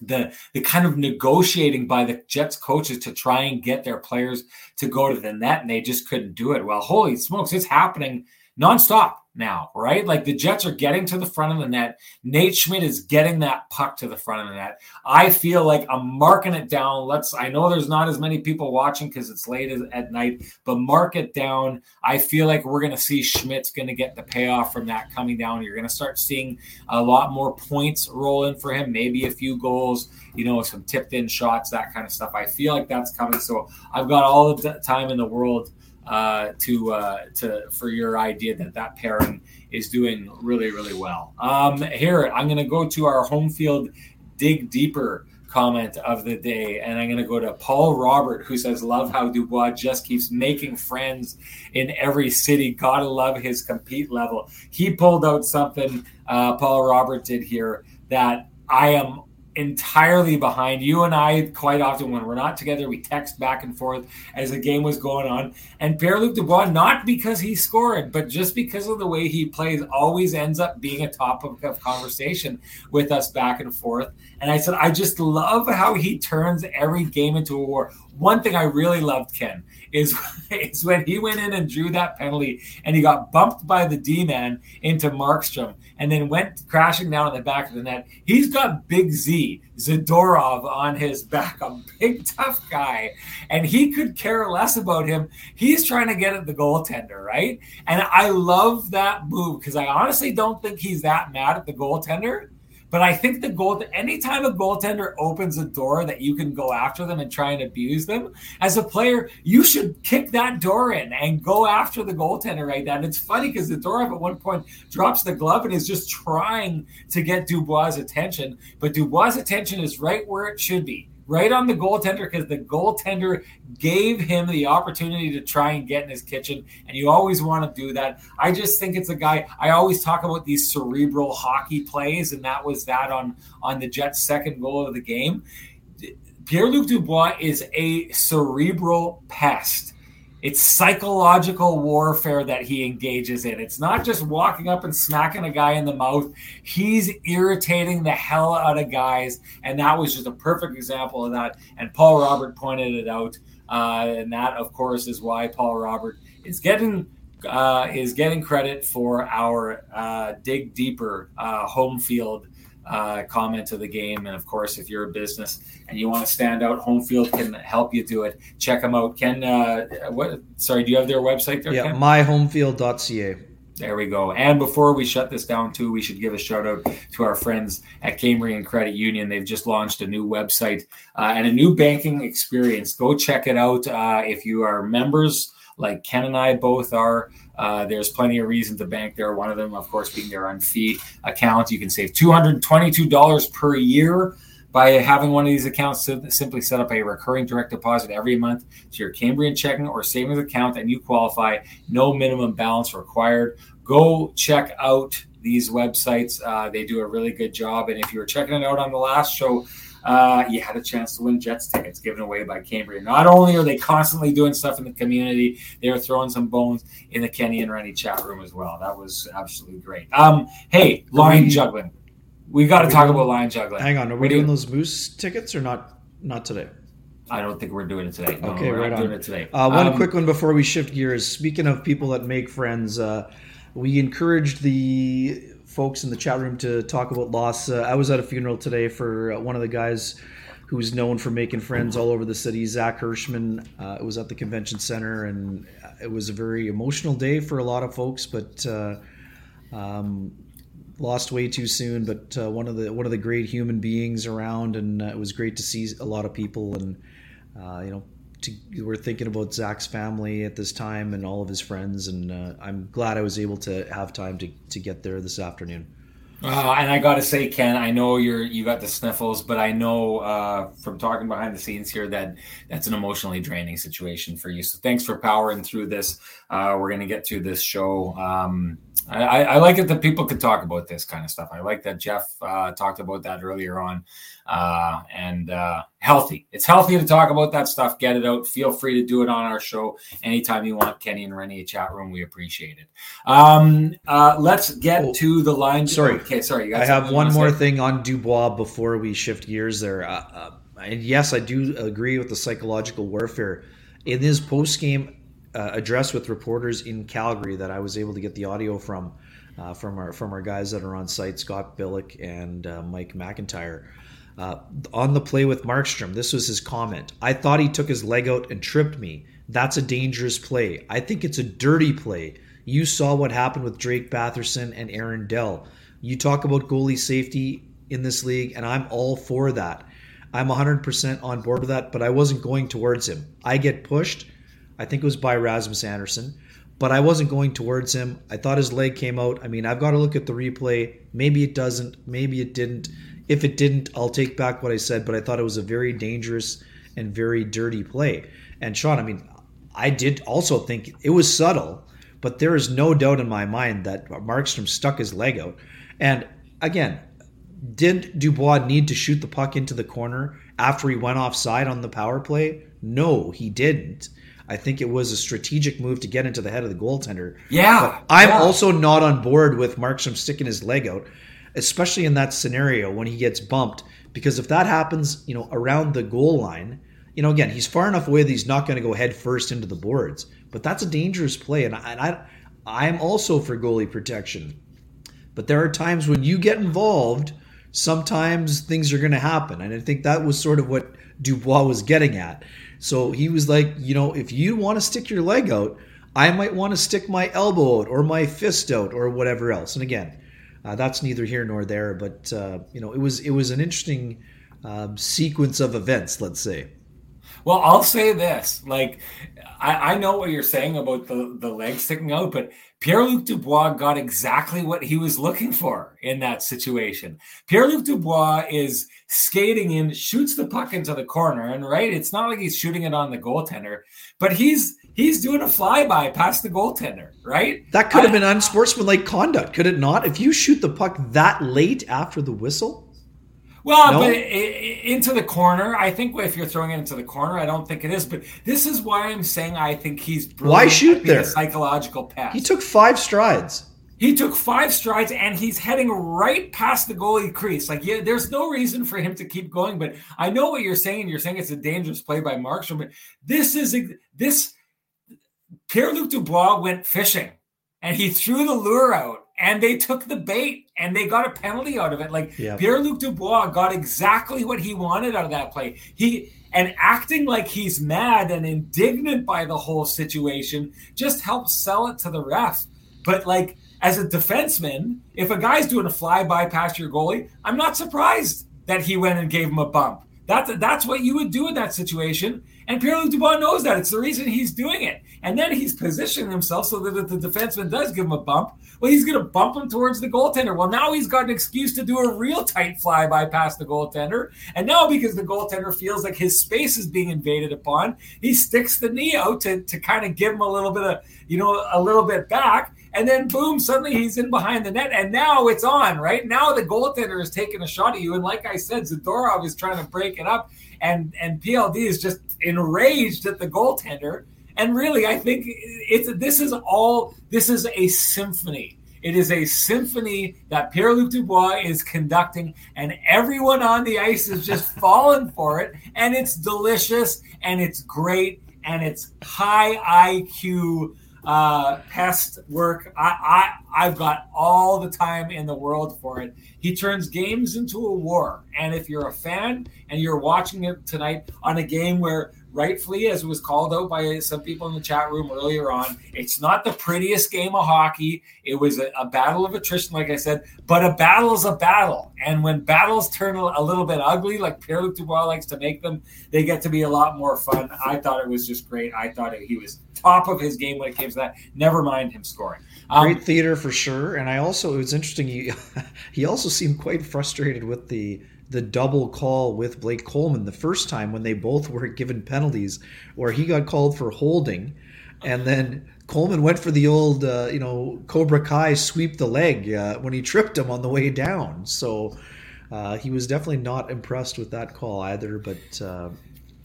the the kind of negotiating by the Jets coaches to try and get their players to go to the net, and they just couldn't do it. Well, holy smokes, it's happening nonstop now, right? Like the Jets are getting to the front of the net. Nate Schmidt is getting that puck to the front of the net. I feel like I'm marking it down. Let's, I know there's not as many people watching because it's late at night, but mark it down. I feel like we're going to see Schmidt's going to get the payoff from that coming down. You're going to start seeing a lot more points roll in for him, maybe a few goals, you know, some tipped in shots, that kind of stuff. I feel like that's coming. So I've got all the time in the world uh, to uh, to for your idea that that pairing is doing really really well. Um, here I'm going to go to our home field dig deeper comment of the day, and I'm going to go to Paul Robert who says, "Love how Dubois just keeps making friends in every city. Gotta love his compete level." He pulled out something uh, Paul Robert did here that I am entirely behind. You and I, quite often when we're not together, we text back and forth as the game was going on. And Pierre Luc Dubois, not because he scored, but just because of the way he plays, always ends up being a topic of conversation with us back and forth. And I said, I just love how he turns every game into a war. one thing I really loved, Ken, is, is when he went in and drew that penalty and he got bumped by the D man into Markstrom and then went crashing down in the back of the net. He's got Big Z, Zadorov, on his back, a big tough guy, and he could care less about him. He's trying to get at the goaltender, right? And I love that move because I honestly don't think he's that mad at the goaltender. But I think the goal, anytime a goaltender opens a door that you can go after them and try and abuse them, as a player, you should kick that door in and go after the goaltender right now. And it's funny because the door at one point drops the glove and is just trying to get Dubois' attention. But Dubois' attention is right where it should be right on the goaltender because the goaltender gave him the opportunity to try and get in his kitchen. And you always want to do that. I just think it's a guy. I always talk about these cerebral hockey plays, and that was that on on the Jets' second goal of the game. Pierre Luc Dubois is a cerebral pest it's psychological warfare that he engages in. It's not just walking up and smacking a guy in the mouth. He's irritating the hell out of guys, and that was just a perfect example of that. And Paul Robert pointed it out, uh, and that, of course, is why Paul Robert is getting uh, is getting credit for our uh, dig deeper uh, home field uh, comment of the game. And of course, if you're a business and you want to stand out, Home Field can help you do it. Check them out. Ken, uh, what? Sorry, do you have their website there? Yeah, Ken? myhomefield.ca. There we go. And before we shut this down, too, we should give a shout out to our friends at Cambrian Credit Union. They've just launched a new website uh, and a new banking experience. Go check it out. Uh, if you are members, like Ken and I both are, uh, there's plenty of reason to bank there. One of them, of course, being their fee account. You can save $222 per year by having one of these accounts. Simply set up a recurring direct deposit every month to your Cambrian checking or savings account, and you qualify. No minimum balance required. Go check out these websites. Uh, they do a really good job. And if you were checking it out on the last show, uh, you had a chance to win Jets tickets given away by Cambria. Not only are they constantly doing stuff in the community, they are throwing some bones in the Kenny and Rennie chat room as well. That was absolutely great. Um, hey, line juggling. We got to talk doing, about line juggling. Hang on, are we, doing those Moose tickets or not? Not today. I don't think we're doing it today. No, okay, right on. Doing it today. Uh, one um, quick one before we shift gears. Speaking of people that make friends, uh, we encouraged the folks in the chat room to talk about loss. Uh, I was at a funeral today for uh, one of the guys who's known for making friends all over the city, Zach Hirschman. Uh, it was at the convention center, and it was a very emotional day for a lot of folks. But uh, um, lost way too soon. But uh, one of the one of the great human beings around, and uh, it was great to see a lot of people and you know to, we're thinking about Zach's family at this time and all of his friends, and uh, I'm glad I was able to have time to, to get there this afternoon. Uh, and I got to say, Ken, I know you're you got the sniffles, but I know uh, from talking behind the scenes here that that's an emotionally draining situation for you. So thanks for powering through this. Uh, we're gonna get to this show. Um, I, I, like it that people could talk about this kind of stuff. I like that Jeff uh, talked about that earlier on uh, and uh, healthy. It's healthy to talk about that stuff. Get it out. Feel free to do it on our show anytime you want. Kenny and Rennie a chat room. We appreciate it. Um, uh, let's get oh, to the line. Sorry. Okay. Sorry. I have one more say? thing on Dubois before we shift gears there. Uh, uh, and yes, I do agree with the psychological warfare in his post game uh, address with reporters in Calgary that I was able to get the audio from. Uh, from our from our guys that are on site, Scott Billeck and uh, Mike McIntyre. Uh, on the play with Markstrom, this was his comment. I thought he took his leg out and tripped me. That's a dangerous play. I think it's a dirty play. You saw what happened with Drake Batherson and Aaron Dell. You talk about goalie safety in this league, and I'm all for that. I'm 100% on board with that, but I wasn't going towards him. I get pushed. I think it was by Rasmus Andersson, but I wasn't going towards him. I thought his leg came out. I mean, I've got to look at the replay. Maybe it doesn't. Maybe it didn't. If it didn't, I'll take back what I said, but I thought it was a very dangerous and very dirty play. And Sean, I mean, I did also think it was subtle, but there is no doubt in my mind that Markstrom stuck his leg out. And again, did Dubois need to shoot the puck into the corner after he went offside on the power play? No, he didn't. I think it was a strategic move to get into the head of the goaltender. Yeah. But I'm yeah. also not on board with Markstrom sticking his leg out especially in that scenario when he gets bumped. Because if that happens, you know, around the goal line, you know, again, he's far enough away that he's not going to go head first into the boards. But that's a dangerous play, and I, and I I'm also for goalie protection. But there are times when you get involved, sometimes things are going to happen, and I think that was sort of what Dubois was getting at. So he was like, you know, if you want to stick your leg out, I might want to stick my elbow out or my fist out or whatever else. And again, uh, that's neither here nor there. But uh, you know, it was it was an interesting um, sequence of events. Let's say. Well, I'll say this: like, I, I know what you're saying about the the leg sticking out, but Pierre Luc Dubois got exactly what he was looking for in that situation. Pierre Luc Dubois is skating in, shoots the puck into the corner, and right, it's not like he's shooting it on the goaltender, but he's he's doing a flyby past the goaltender, right? That could have been unsportsmanlike conduct, could it not? If you shoot the puck that late after the whistle. Well, no? but it, it, into the corner, I think if you're throwing it into the corner, I don't think it is. But this is why I'm saying I think he's why shoot there? psychological pass. He took five strides. He took five strides and he's heading right past the goalie crease. Like, yeah, there's no reason for him to keep going. But I know what you're saying. You're saying it's a dangerous play by Markstrom. But this is a, this Pierre Luc Dubois went fishing and he threw the lure out and they took the bait and they got a penalty out of it. Like yep. Pierre Luc Dubois got exactly what he wanted out of that play. He and acting like he's mad and indignant by the whole situation just helps sell it to the ref. But like as a defenseman, if a guy's doing a fly by past your goalie, I'm not surprised that he went and gave him a bump. That's that's what you would do in that situation. And Pierre-Luc Dubois knows that. It's the reason he's doing it. And then he's positioning himself so that if the defenseman does give him a bump, well, he's going to bump him towards the goaltender. Well, now he's got an excuse to do a real tight flyby past the goaltender. And now, because the goaltender feels like his space is being invaded upon, he sticks the knee out to, to kind of give him a little bit of, you know, a little bit back. And then boom, suddenly he's in behind the net. And now it's on, right? Now the goaltender is taking a shot at you. And like I said, Zadorov is trying to break it up. And and PLD is just enraged at the goaltender. And really, I think it's this is all this is a symphony. It is a symphony that Pierre Luc Dubois is conducting, and everyone on the ice is just falling for it. And it's delicious, and it's great, and it's high IQ uh, pest work. I, I I've got all the time in the world for it. He turns games into a war, and if you're a fan and you're watching it tonight on a game where rightfully, as was called out by some people in the chat room earlier on, it's not the prettiest game of hockey. It was a, a battle of attrition, like I said, but a battle is a battle. And when battles turn a, little bit ugly, like Pierre Luc Dubois likes to make them, they get to be a lot more fun. I thought it was just great. I thought it, he was top of his game when it came to that. Never mind him scoring. Um, Great theater for sure. And I also, it was interesting. He, he also seemed quite frustrated with the the double call with Blake Coleman the first time when they both were given penalties, where he got called for holding, and then Coleman went for the old, uh, you know, Cobra Kai sweep the leg uh, when he tripped him on the way down. So uh, he was definitely not impressed with that call either. But uh,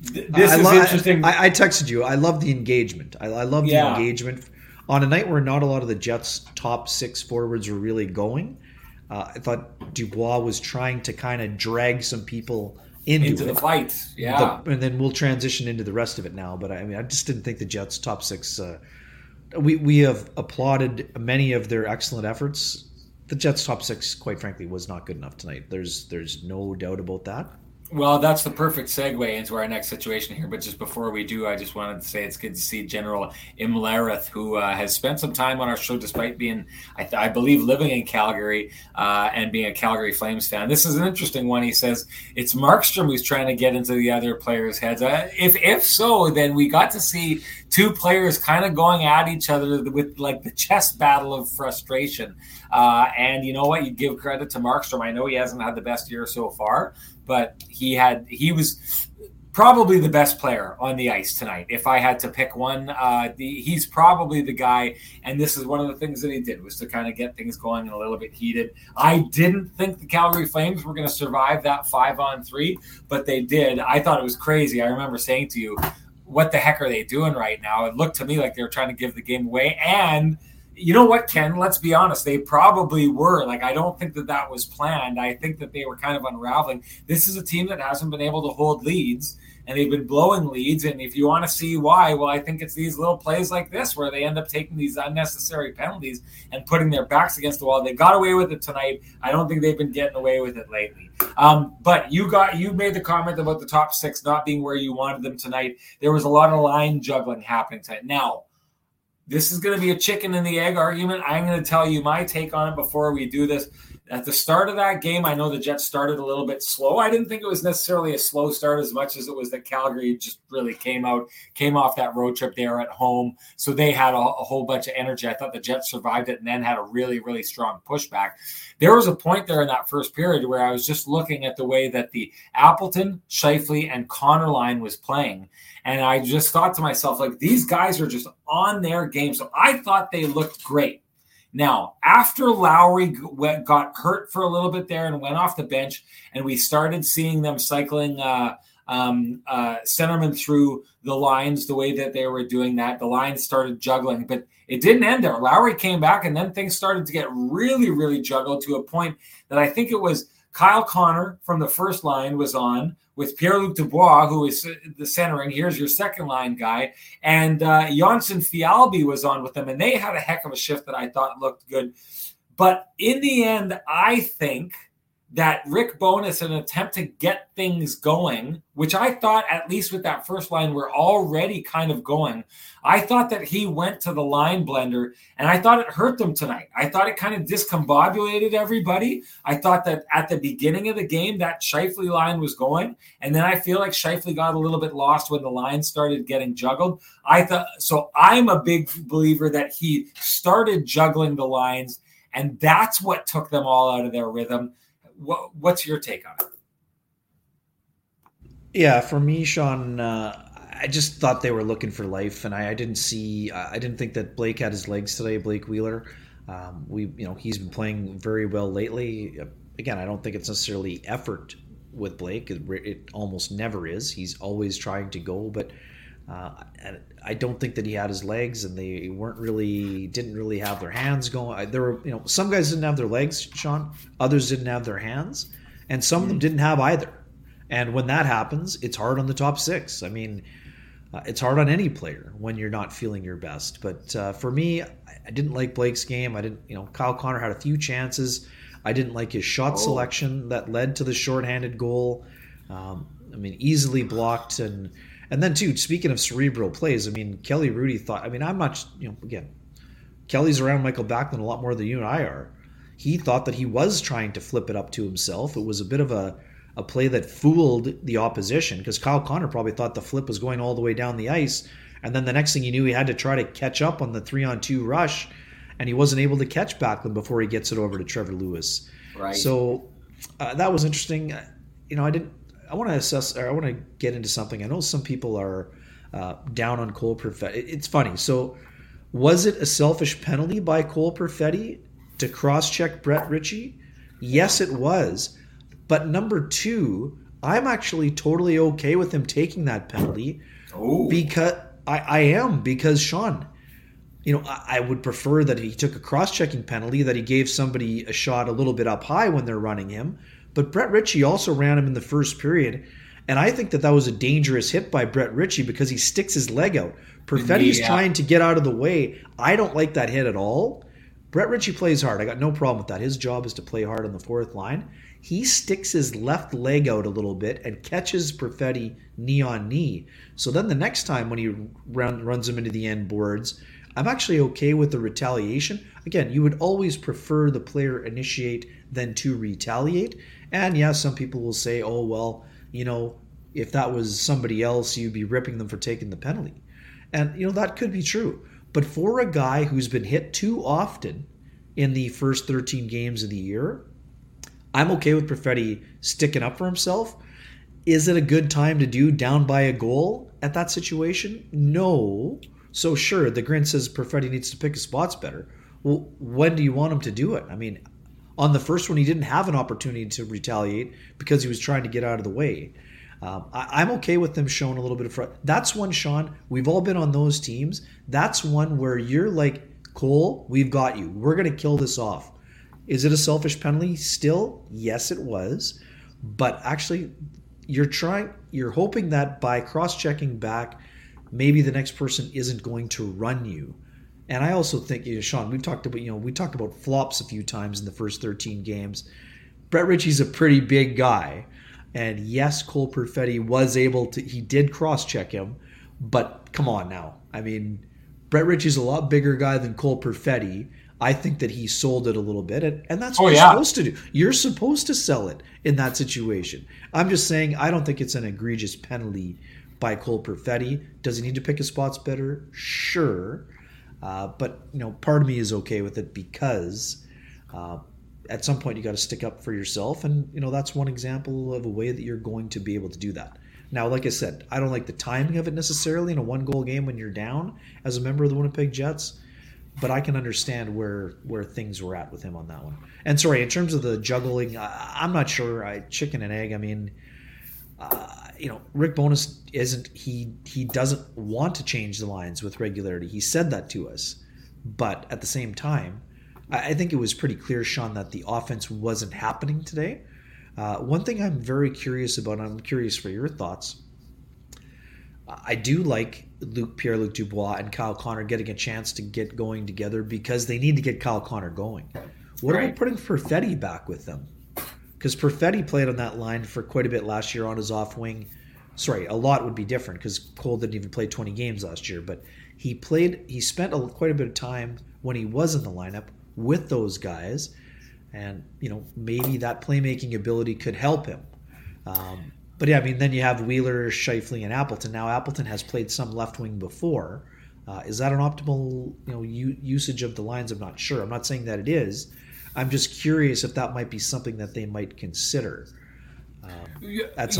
this I, is lo- interesting. I, I, texted you. I love the engagement. I, I love the yeah. engagement on a night where not a lot of the Jets' top six forwards were really going. Uh, I thought Dubois was trying to kind of drag some people into, into the fight. Yeah, the, and then we'll transition into the rest of it now. But I mean, I just didn't think the Jets' top six. Uh, we we have applauded many of their excellent efforts. The Jets' top six, quite frankly, was not good enough tonight. There's there's no doubt about that. Well, that's the perfect segue into our next situation here. But just before we do, I just wanted to say it's good to see General Imlarith, who uh, has spent some time on our show despite being, I, th- I believe, living in Calgary uh, and being a Calgary Flames fan. This is an interesting one. He says it's Markstrom who's trying to get into the other players' heads. Uh, if if so, then we got to see two players kind of going at each other with like the chess battle of frustration. Uh, and you know what? You give credit to Markstrom. I know he hasn't had the best year so far, but he had he was probably the best player on the ice tonight. If I had to pick one, uh, the, he's probably the guy. And this is one of the things that he did was to kind of get things going and a little bit heated. I didn't think the Calgary Flames were going to survive that five on three, but they did. I thought it was crazy. I remember saying to you, "What the heck are they doing right now?" It looked to me like they were trying to give the game away and you know what, Ken? Let's be honest. They probably were. Like, I don't think that that was planned. I think that they were kind of unraveling. This is a team that hasn't been able to hold leads and they've been blowing leads. And if you want to see why, well, I think it's these little plays like this where they end up taking these unnecessary penalties and putting their backs against the wall. They got away with it tonight. I don't think they've been getting away with it lately. Um, but you got you made the comment about the top six not being where you wanted them tonight. There was a lot of line juggling happening tonight. Now, this is going to be a chicken and the egg argument. I'm going to tell you my take on it before we do this at the start of that game, I know the Jets started a little bit slow. I didn't think it was necessarily a slow start as much as it was that Calgary just really came out, came off that road trip there at home. So they had a, a whole bunch of energy. I thought the Jets survived it and then had a really, really strong pushback. There was a point there in that first period where I was just looking at the way that the Appleton, Scheifele, and Connor line was playing. And I just thought to myself, like, these guys are just on their game. So I thought they looked great. Now, after Lowry got hurt for a little bit there and went off the bench, and we started seeing them cycling uh, um, uh, centerman through the lines the way that they were doing that, the lines started juggling, but it didn't end there. Lowry came back, and then things started to get really, really juggled to a point that I think it was Kyle Connor from the first line was on with Pierre Luc Dubois, who is the centering. Here's your second line guy. And uh, Jonsson Fjallby was on with them, and they had a heck of a shift that I thought looked good. But in the end, I think – that Rick Bowness, an attempt to get things going, which I thought, at least with that first line, we're already kind of going. I thought that he went to the line blender and I thought it hurt them tonight. I thought it kind of discombobulated everybody. I thought that at the beginning of the game, that Scheifele line was going. And then I feel like Scheifele got a little bit lost when the line started getting juggled. I thought, so I'm a big believer that he started juggling the lines and that's what took them all out of their rhythm what, what's your take on it? Yeah, for me, Sean, uh, I just thought they were looking for life, and I, I, didn't see. I didn't think that Blake had his legs today. Blake Wheeler, um, we, you know, he's been playing very well lately. Again, I don't think it's necessarily effort with Blake. It, it almost never is. He's always trying to go, but uh, I don't think that he had his legs, and they weren't really didn't really have their hands going. There were you know some guys didn't have their legs, Sean. Others didn't have their hands, and some of them mm-hmm. didn't have either. And when that happens, it's hard on the top six. I mean, uh, it's hard on any player when you're not feeling your best. But uh, for me, I didn't like Blake's game. I didn't, you know, Kyle Connor had a few chances. I didn't like his shot oh. selection that led to the shorthanded goal. Um, I mean, easily blocked and and then too, speaking of cerebral plays, I mean, Kelly Hrudey thought. I mean, I'm not. You know, again, Kelly's around Michael Backlund a lot more than you and I are. He thought that he was trying to flip it up to himself. It was a bit of a a play that fooled the opposition because Kyle Connor probably thought the flip was going all the way down the ice, and then the next thing he knew, he had to try to catch up on the three on two rush, and he wasn't able to catch Backlund before he gets it over to Trevor Lewis. Right. So uh, that was interesting. You know, I didn't I want to assess, or I want to get into something. I know some people are uh, down on Cole Perfetti. It's funny. So, was it a selfish penalty by Cole Perfetti to cross-check Brett Ritchie? Yes, it was. But number two, I'm actually totally okay with him taking that penalty Ooh. because I, I am because Sean, you know, I, I would prefer that he took a cross-checking penalty that he gave somebody a shot a little bit up high when they're running him but Brett Ritchie also ran him in the first period. And I think that that was a dangerous hit by Brett Ritchie because he sticks his leg out. Perfetti's yeah. trying to get out of the way. I don't like that hit at all. Brett Ritchie plays hard. I got no problem with that. His job is to play hard on the fourth line. He sticks his left leg out a little bit and catches Perfetti knee on knee. So then the next time when he run, runs him into the end boards, I'm actually okay with the retaliation. Again, you would always prefer the player initiate than to retaliate. And yeah, some people will say, oh, well, you know, if that was somebody else, you'd be ripping them for taking the penalty. And, you know, that could be true. But for a guy who's been hit too often in the first 13 games of the year, I'm okay with Perfetti sticking up for himself. Is it a good time to do down by a goal at that situation? No. So sure, the grin says Perfetti needs to pick his spots better. Well, when do you want him to do it? I mean, on the first one, he didn't have an opportunity to retaliate because he was trying to get out of the way. Um, I, am okay with them showing a little bit of front. That's one, Sean. We've all been on those teams. That's one where you're like Cole, we've got you. We're going to kill this off. Is it a selfish penalty? Still, yes, it was. But actually, you're trying, you're hoping that by cross checking back, maybe the next person isn't going to run you. And I also think, you know, Sean, we've talked about, you know, we talked about flops a few times in the first 13 games. Brett Ritchie's a pretty big guy. And yes, Cole Perfetti was able to, he did cross check him, but come on now. I mean, Brett Ritchie's a lot bigger guy than Cole Perfetti. I think that he sold it a little bit, and, and that's oh, what oh, you're yeah. supposed to do. You're supposed to sell it in that situation. I'm just saying, I don't think it's an egregious penalty by Cole Perfetti. Does he need to pick his spots better? Sure. Uh, but, you know, part of me is okay with it because uh, at some point you got to stick up for yourself. And, you know, that's one example of a way that you're going to be able to do that. Now, like I said, I don't like the timing of it necessarily in a one goal game when you're down as a member of the Winnipeg Jets, but I can understand where where things were at with him on that one. And sorry, in terms of the juggling, I, am not sure. I chicken and egg. I mean, uh, you know, Rick Bowness isn't he he doesn't want to change the lines with regularity. He said that to us, but at the same time, I, I think it was pretty clear, Sean, that the offense wasn't happening today. Uh, one thing I'm very curious about, I'm curious for your thoughts. I do like Luke Pierre Luc Dubois and Kyle Connor getting a chance to get going together because they need to get Kyle Connor going. What right. about putting Perfetti back with them? Because Perfetti played on that line for quite a bit last year on his off wing. Sorry, a lot would be different because Cole didn't even play 20 games last year, but he played. He spent a, quite a bit of time when he was in the lineup with those guys and you know maybe that playmaking ability could help him. Um, but yeah, I mean, then you have Wheeler, Scheifele, and Appleton. Now Appleton has played some left wing before. Uh, is that an optimal you know u- usage of the lines? I'm not sure. I'm not saying that it is. I'm just curious if that might be something that they might consider. Um,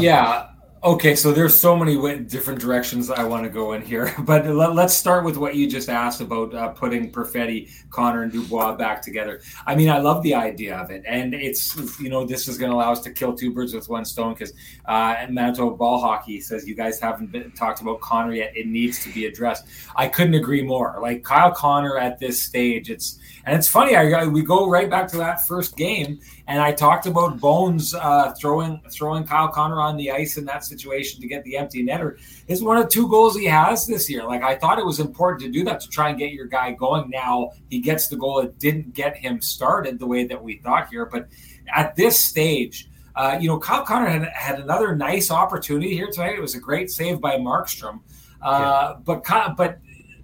yeah. Okay, so there's so many different directions I want to go in here, but let, us start with what you just asked about uh, putting Perfetti, Connor, and Dubois back together. I mean, I love the idea of it, and it's you know this is going to allow us to kill two birds with one stone because uh, Manitoba Ball Hockey says you guys haven't been, talked about Connor yet. It needs to be addressed. I couldn't agree more. Like Kyle Connor at this stage, it's and it's funny. I, we go right back to that first game, and I talked about Bones uh, throwing throwing Kyle Connor on the ice in that situation to get the empty netter. Is one of two goals he has this year. Like I thought it was important to do that to try and get your guy going. Now he gets the goal. It didn't get him started the way that we thought here, but at this stage. Uh, you know, Kyle Connor had, had another nice opportunity here tonight. It was a great save by Markstrom. Uh, yeah. But but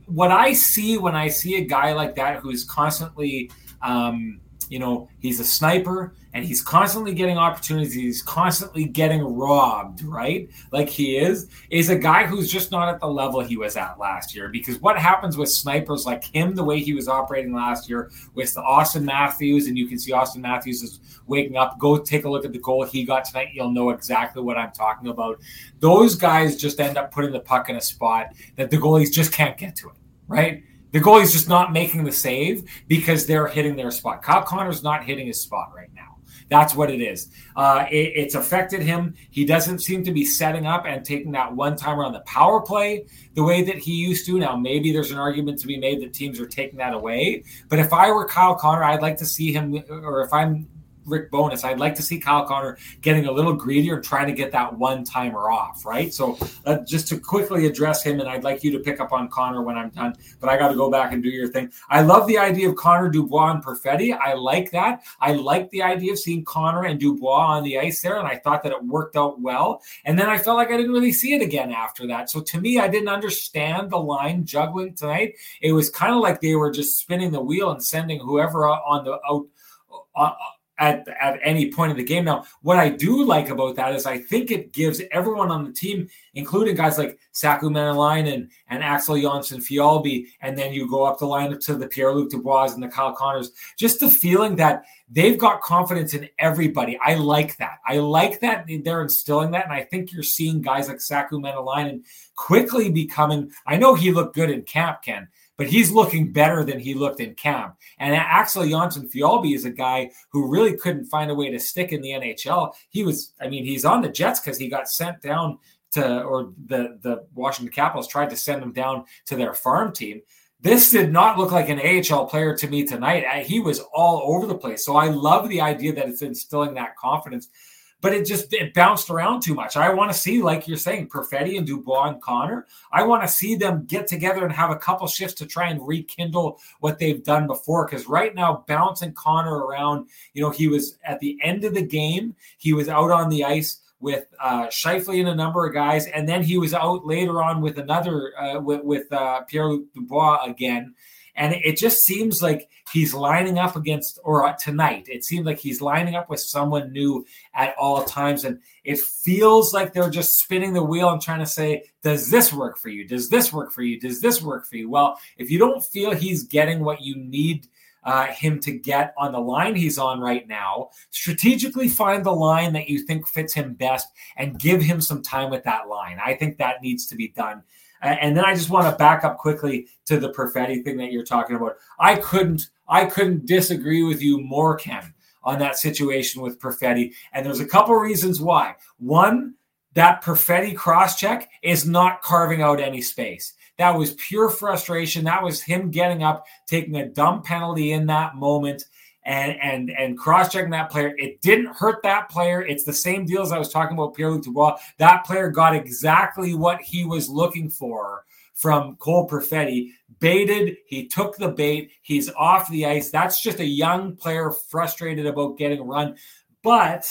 what I see when I see a guy like that who's constantly, um, you know, he's a sniper and he's constantly getting opportunities. He's constantly getting robbed, right? Like he is, is a guy who's just not at the level he was at last year. Because what happens with snipers like him, the way he was operating last year with the Auston Matthews, and you can see Auston Matthews is waking up. Go take a look at the goal he got tonight. You'll know exactly what I'm talking about. Those guys just end up putting the puck in a spot that the goalies just can't get to it, right? The goalie's just not making the save because they're hitting their spot. Kyle Connor's not hitting his spot right now. That's what it is. Uh, it, it's affected him. He doesn't seem to be setting up and taking that one timer on the power play the way that he used to. Now, maybe there's an argument to be made that teams are taking that away. But if I were Kyle Connor, I'd like to see him, or if I'm Rick Bowness. I'd like to see Kyle Connor getting a little greedier and trying to get that one timer off, right? So uh, just to quickly address him, and I'd like you to pick up on Connor when I'm done, but I got to go back and do your thing. I love the idea of Connor Dubois and Perfetti. I like that. I like the idea of seeing Connor and Dubois on the ice there, and I thought that it worked out well. And then I felt like I didn't really see it again after that. So to me, I didn't understand the line juggling tonight. It was kind of like they were just spinning the wheel and sending whoever on the out. Uh, at at any point in the game. Now, what I do like about that is I think it gives everyone on the team, including guys like Saku Maenalanen and Axel Jonsson-Fjällby, and then you go up the line to the Pierre Luc Dubois and the Kyle Connors, just the feeling that they've got confidence in everybody. I like that. I like that they're instilling that, and I think you're seeing guys like Saku Maenalanen quickly becoming. I know he looked good in camp, Ken but he's looking better than he looked in camp. And Axel Jonsson-Fjällby is a guy who really couldn't find a way to stick in the NHL. He was, I mean, he's on the Jets because he got sent down to, or the the Washington Capitals tried to send him down to their farm team. this did not look like an AHL player to me tonight. He was all over the place. So I love the idea that it's instilling that confidence, but it just it bounced around too much. I want to see, like you're saying, Perfetti and Dubois and Connor. I want to see them get together and have a couple shifts to try and rekindle what they've done before. Because right now, bouncing Connor around, you know, he was at the end of the game, he was out on the ice with uh, Scheifele and a number of guys, and then he was out later on with another uh, with, with uh, Pierre Luc Dubois again. And it just seems like he's lining up against, or tonight, it seems like he's lining up with someone new at all times. And it feels like they're just spinning the wheel and trying to say, Does this work for you? Does this work for you? Does this work for you? Well, if you don't feel he's getting what you need uh, him to get on the line he's on right now. Strategically find the line that you think fits him best and give him some time with that line. I think that needs to be done. And then I just want to back up quickly to the Perfetti thing that you're talking about. I couldn't, I couldn't disagree with you more, Ken, on that situation with Perfetti. And there's a couple reasons why. One, that Perfetti cross check is not carving out any space. That was pure frustration. That was him getting up, taking a dumb penalty in that moment and and and cross-checking that player. It didn't hurt that player. It's the same deal as I was talking about Pierre-Luc Dubois. That player got exactly what he was looking for from Cole Perfetti. Baited, he took the bait, he's off the ice. That's just a young player frustrated about getting run. But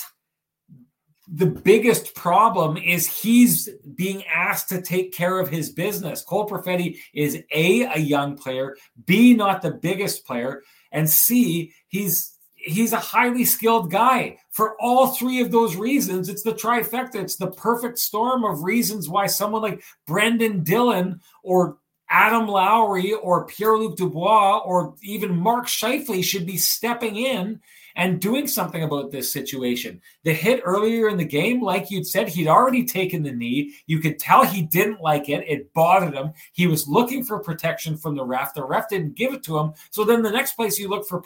the biggest problem is he's being asked to take care of his business. Cole Perfetti is A, a young player, B, not the biggest player, and C, he's he's a highly skilled guy. For all three of those reasons, it's the trifecta. It's the perfect storm of reasons why someone like Brenden Dillon or Adam Lowry or Pierre Luc Dubois or even Mark Scheifele should be stepping in and doing something about this situation. The hit earlier in the game, like you'd said, he'd already taken the knee. You could tell he didn't like it. It bothered him. He was looking for protection from the ref. The ref didn't give it to him. So then the next place you look for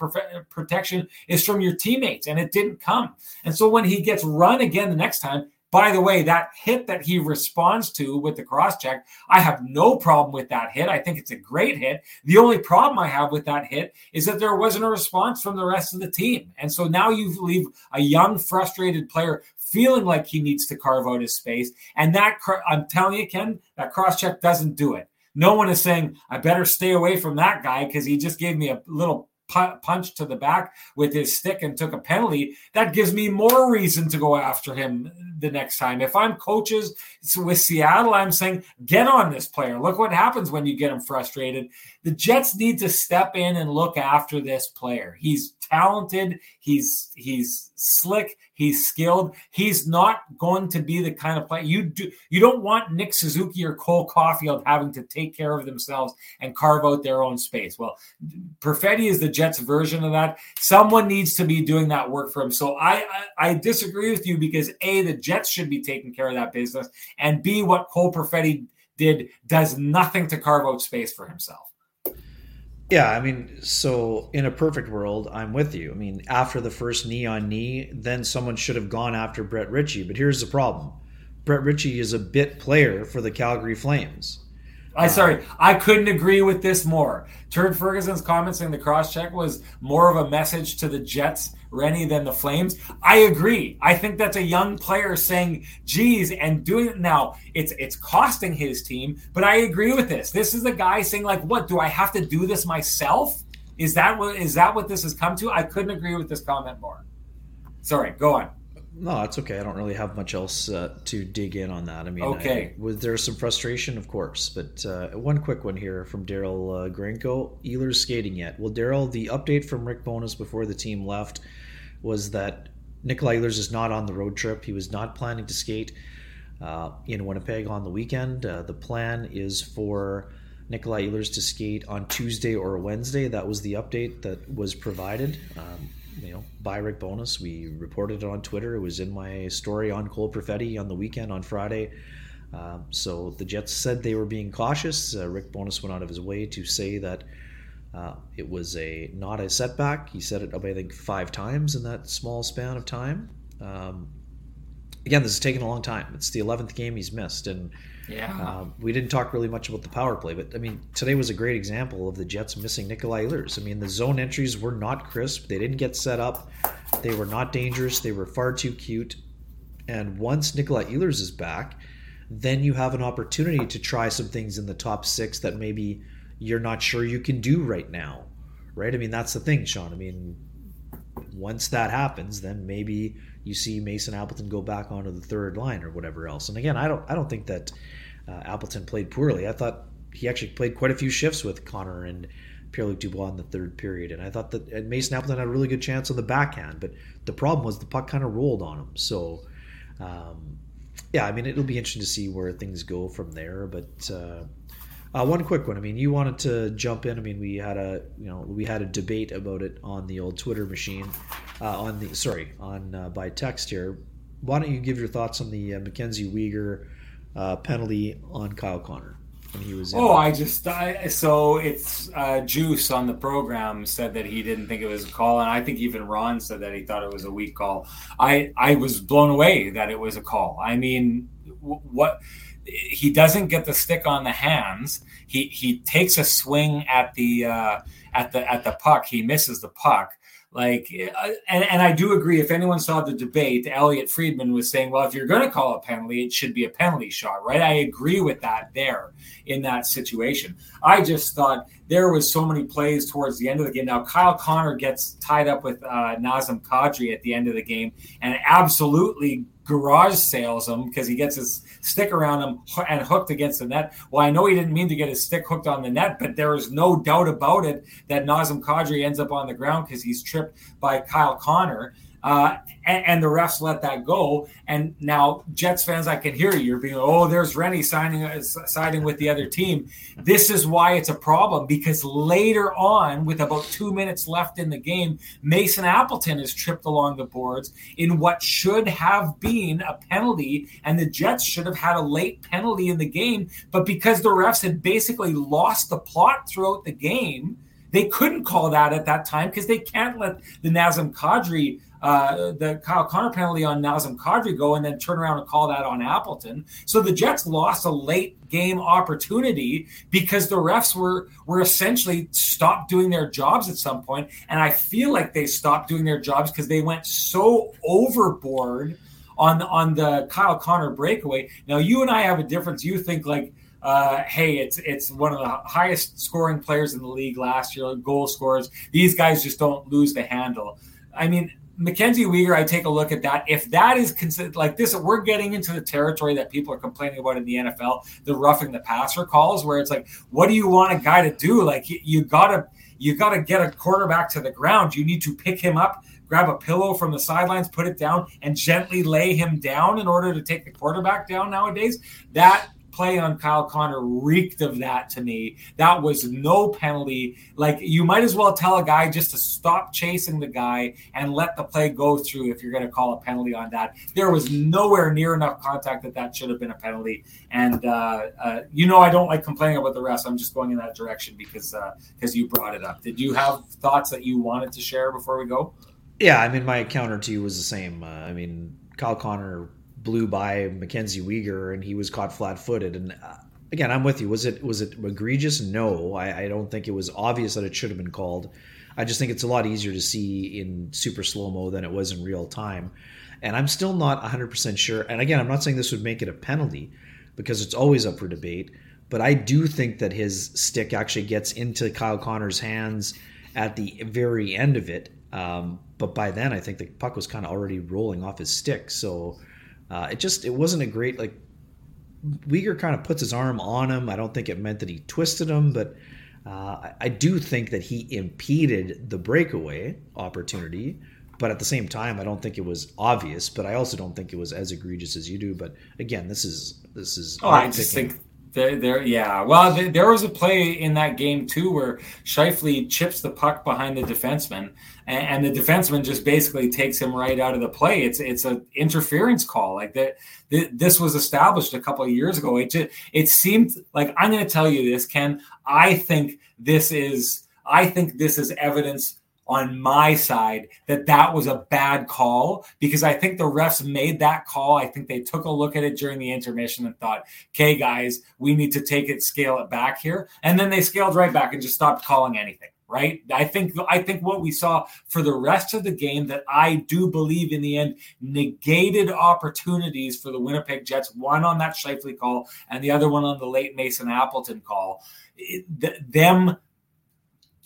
protection is from your teammates, and it didn't come. And so when he gets run again the next time, by the way, that hit that he responds to with the cross check, I have no problem with that hit. I think it's a great hit. The only problem I have with that hit is that there wasn't a response from the rest of the team. And so now you leave a young, frustrated player feeling like he needs to carve out his space. And that, I'm telling you, Ken, that cross check doesn't do it. No one is saying, I better stay away from that guy because he just gave me a little punch to the back with his stick and took a penalty, that gives me more reason to go after him the next time. If I'm coaches with Seattle, I'm saying, get on this player. Look what happens when you get him frustrated. The Jets need to step in and look after this player. He's talented, he's he's slick, he's skilled. He's not going to be the kind of player you do you don't want Nick Suzuki or Cole Caufield having to take care of themselves and carve out their own space. Well, Perfetti is the Jets version of that. Someone needs to be doing that work for him. So I, I, I disagree with you because A, the Jets should be taking care of that business, and B, what Cole Perfetti did does nothing to carve out space for himself. Yeah, I mean, so in a perfect world, I'm with you. I mean, after the first knee on knee, then someone should have gone after Brett Ritchie. But here's the problem Brett Ritchie is a bit player for the Calgary Flames. I sorry, I couldn't agree with this more. Turd Ferguson's comment saying the cross check was more of a message to the Jets, Rennie, than the Flames. I agree. I think that's a young player saying, geez, and doing it now. It's it's costing his team, but I agree with this. This is a guy saying, like, what, do I have to do this myself? Is that what is that what this has come to? I couldn't agree with this comment more. Sorry, go on. No, it's okay. I don't really have much else uh, to dig in on that. I mean, okay. I, was there some frustration, of course, but uh, one quick one here from Daryl uh, Grinko. Ehlers skating yet? Well, Daryl, the update from Rick Bowness before the team left was that Nikolai Ehlers is not on the road trip. He was not planning to skate uh, in Winnipeg on the weekend. Uh, the plan is for Nikolai Ehlers to skate on Tuesday or Wednesday. That was the update that was provided. Um, you know, by Rick Bowness, We reported it on Twitter. It was in my story on Cole Perfetti on the weekend on Friday. Um, so the Jets said they were being cautious. Uh, Rick Bowness went out of his way to say that uh, it was a not a setback. He said it, I think, five times in that small span of time. Um, again, this is taking a long time. It's the eleventh game he's missed, and yeah, uh, we didn't talk really much about the power play, but I mean, today was a great example of the Jets missing Nikolai Ehlers. I mean, the zone entries were not crisp. They didn't get set up. They were not dangerous. They were far too cute. And once Nikolai Ehlers is back, then you have an opportunity to try some things in the top six that maybe you're not sure you can do right now, right? I mean, that's the thing, Sean. I mean, once that happens, then maybe you see Mason Appleton go back onto the third line or whatever else. And again, I don't, I don't think that uh, Appleton played poorly. I thought he actually played quite a few shifts with Connor and Pierre-Luc Dubois in the third period, and I thought that Mason Appleton had a really good chance on the backhand. But the problem was the puck kind of rolled on him. So. Um, yeah, I mean, it'll be interesting to see where things go from there. But uh, uh, one quick one. I mean, you wanted to jump in. I mean, we had a you know we had a debate about it on the old Twitter machine, uh, on the sorry on uh, by text here. Why don't you give your thoughts on the uh, Mackenzie Weegar uh, penalty on Kyle Connor? when he was. oh, I just I, so it's uh, Juice on the program said that he didn't think it was a call, and I think even Ron said that he thought it was a weak call. I I was blown away that it was a call. I mean, what he doesn't get the stick on the hands. He he takes a swing at the uh, at the at the puck. He misses the puck. Like, uh, and, and I do agree. If anyone saw the debate, Elliotte Friedman was saying, well, if you're going to call a penalty, it should be a penalty shot, right? I agree with that there in that situation. I just thought there was so many plays towards the end of the game. Now, Kyle Connor gets tied up with uh, Nazem Kadri at the end of the game and absolutely garage sales him because he gets his stick around him and hooked against the net. Well, I know he didn't mean to get his stick hooked on the net, but there is no doubt about it that Nazem Kadri ends up on the ground because he's tripped by Kyle Connor. Uh, and, and, the refs let that go. And now, Jets fans, I can hear you. You're being, oh, there's Rennie signing uh, siding with the other team. This is why it's a problem because later on, with about two minutes left in the game, Mason Appleton is tripped along the boards in what should have been a penalty, and the Jets should have had a late penalty in the game. But because the refs had basically lost the plot throughout the game, they couldn't call that at that time because they can't let the Nazem Kadri uh, the Kyle Connor penalty on Nazem Kadri go and then turn around and call that on Appleton. So the Jets lost a late game opportunity because the refs were were essentially stopped doing their jobs at some point, and I feel like they stopped doing their jobs because they went so overboard on on the Kyle Connor breakaway. Now you and I have a difference. You think like. Uh, hey, it's it's one of the highest scoring players in the league last year, goal scorers. These guys just don't lose the handle. I mean, Mackenzie Weegar, I take a look at that. If that is considered like this, we're getting into the territory that people are complaining about in the NFL, the roughing the passer calls, where it's like, what do you want a guy to do? Like you, you gotta you gotta get a quarterback to the ground. You need to pick him up, grab a pillow from the sidelines, put it down, and gently lay him down in order to take the quarterback down nowadays. That play on Kyle Connor reeked of that to me. That was no penalty. Like you might as well tell a guy just to stop chasing the guy and let the play go through if you're going to call a penalty on that. There was nowhere near enough contact that that should have been a penalty. And uh, uh, you know I don't like complaining about the rest. I'm just going in that direction because because uh, you brought it up. Did you have thoughts that you wanted to share before we go? Yeah, I mean my counter to you was the same. Uh, I mean Kyle Connor blew by Mackenzie Weegar and he was caught flat-footed. And uh, again, I'm with you. Was it was it egregious? No, I, I don't think it was obvious that it should have been called. I just think it's a lot easier to see in super slow mo than it was in real time. And I'm still not 100% sure. And again, I'm not saying this would make it a penalty because it's always up for debate. But I do think that his stick actually gets into Kyle Connor's hands at the very end of it. Um, but by then, I think the puck was kind of already rolling off his stick. So uh, it just it wasn't a great like Weegar kind of puts his arm on him. I don't think it meant that he twisted him, but uh, I, do think that he impeded the breakaway opportunity. But at the same time, I don't think it was obvious. But I also don't think it was as egregious as you do. But again, this is this is. Oh, I just think there, there, yeah. Well, there, there, was a play in that game too where Scheifele chips the puck behind the defenseman, and, and, the defenseman just basically takes him right out of the play. It's it's an interference call. Like that, this was established a couple of years ago. It just it seemed like I'm going to tell you this, Ken. I think this is I think this is evidence on my side that that was a bad call because I think the refs made that call. I think they took a look at it during the intermission and thought, okay, guys, we need to take it, scale it back here. And then they scaled right back and just stopped calling anything. Right. I think I think what we saw for the rest of the game that I do believe in the end negated opportunities for the Winnipeg Jets, one on that Scheifele call and the other one on the late Mason Appleton call. It, th- them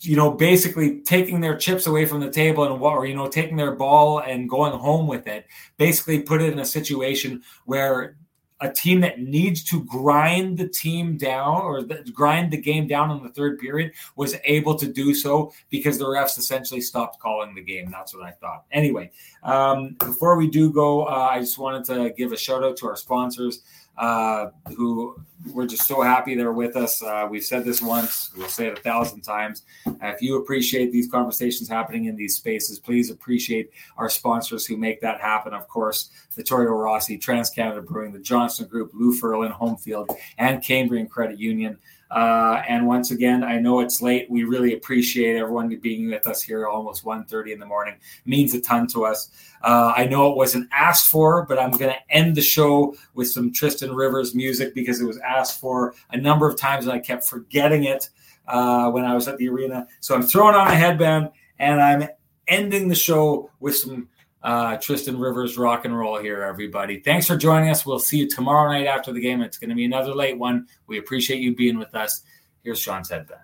you know, basically taking their chips away from the table and what, or you know, taking their ball and going home with it, basically put it in a situation where a team that needs to grind the team down or the, grind the game down in the third period was able to do so because the refs essentially stopped calling the game. That's what I thought. Anyway, um, before we do go, uh, I just wanted to give a shout out to our sponsors uh, who we're just so happy they're with us. Uh, we've said this once, we'll say it a thousand times. Uh, if you appreciate these conversations happening in these spaces, please appreciate our sponsors who make that happen. Of course, Vittorio Rossi, Trans Canada Brewing, the Johnston Group, Lou Ferlin Homefield, and Cambrian Credit Union. Uh, and once again, I know it's late. We really appreciate everyone being with us here almost 1.30 in the morning. It means a ton to us. Uh, I know it wasn't asked for, but I'm going to end the show with some Tristan Rivers music because it was asked for a number of times and I kept forgetting it uh, when I was at the arena. So I'm throwing on a headband and I'm ending the show with some uh, Tristan Rivers rock and roll here, everybody. Thanks for joining us. We'll see you tomorrow night after the game. It's going to be another late one. We appreciate you being with us. Here's Sean's headband.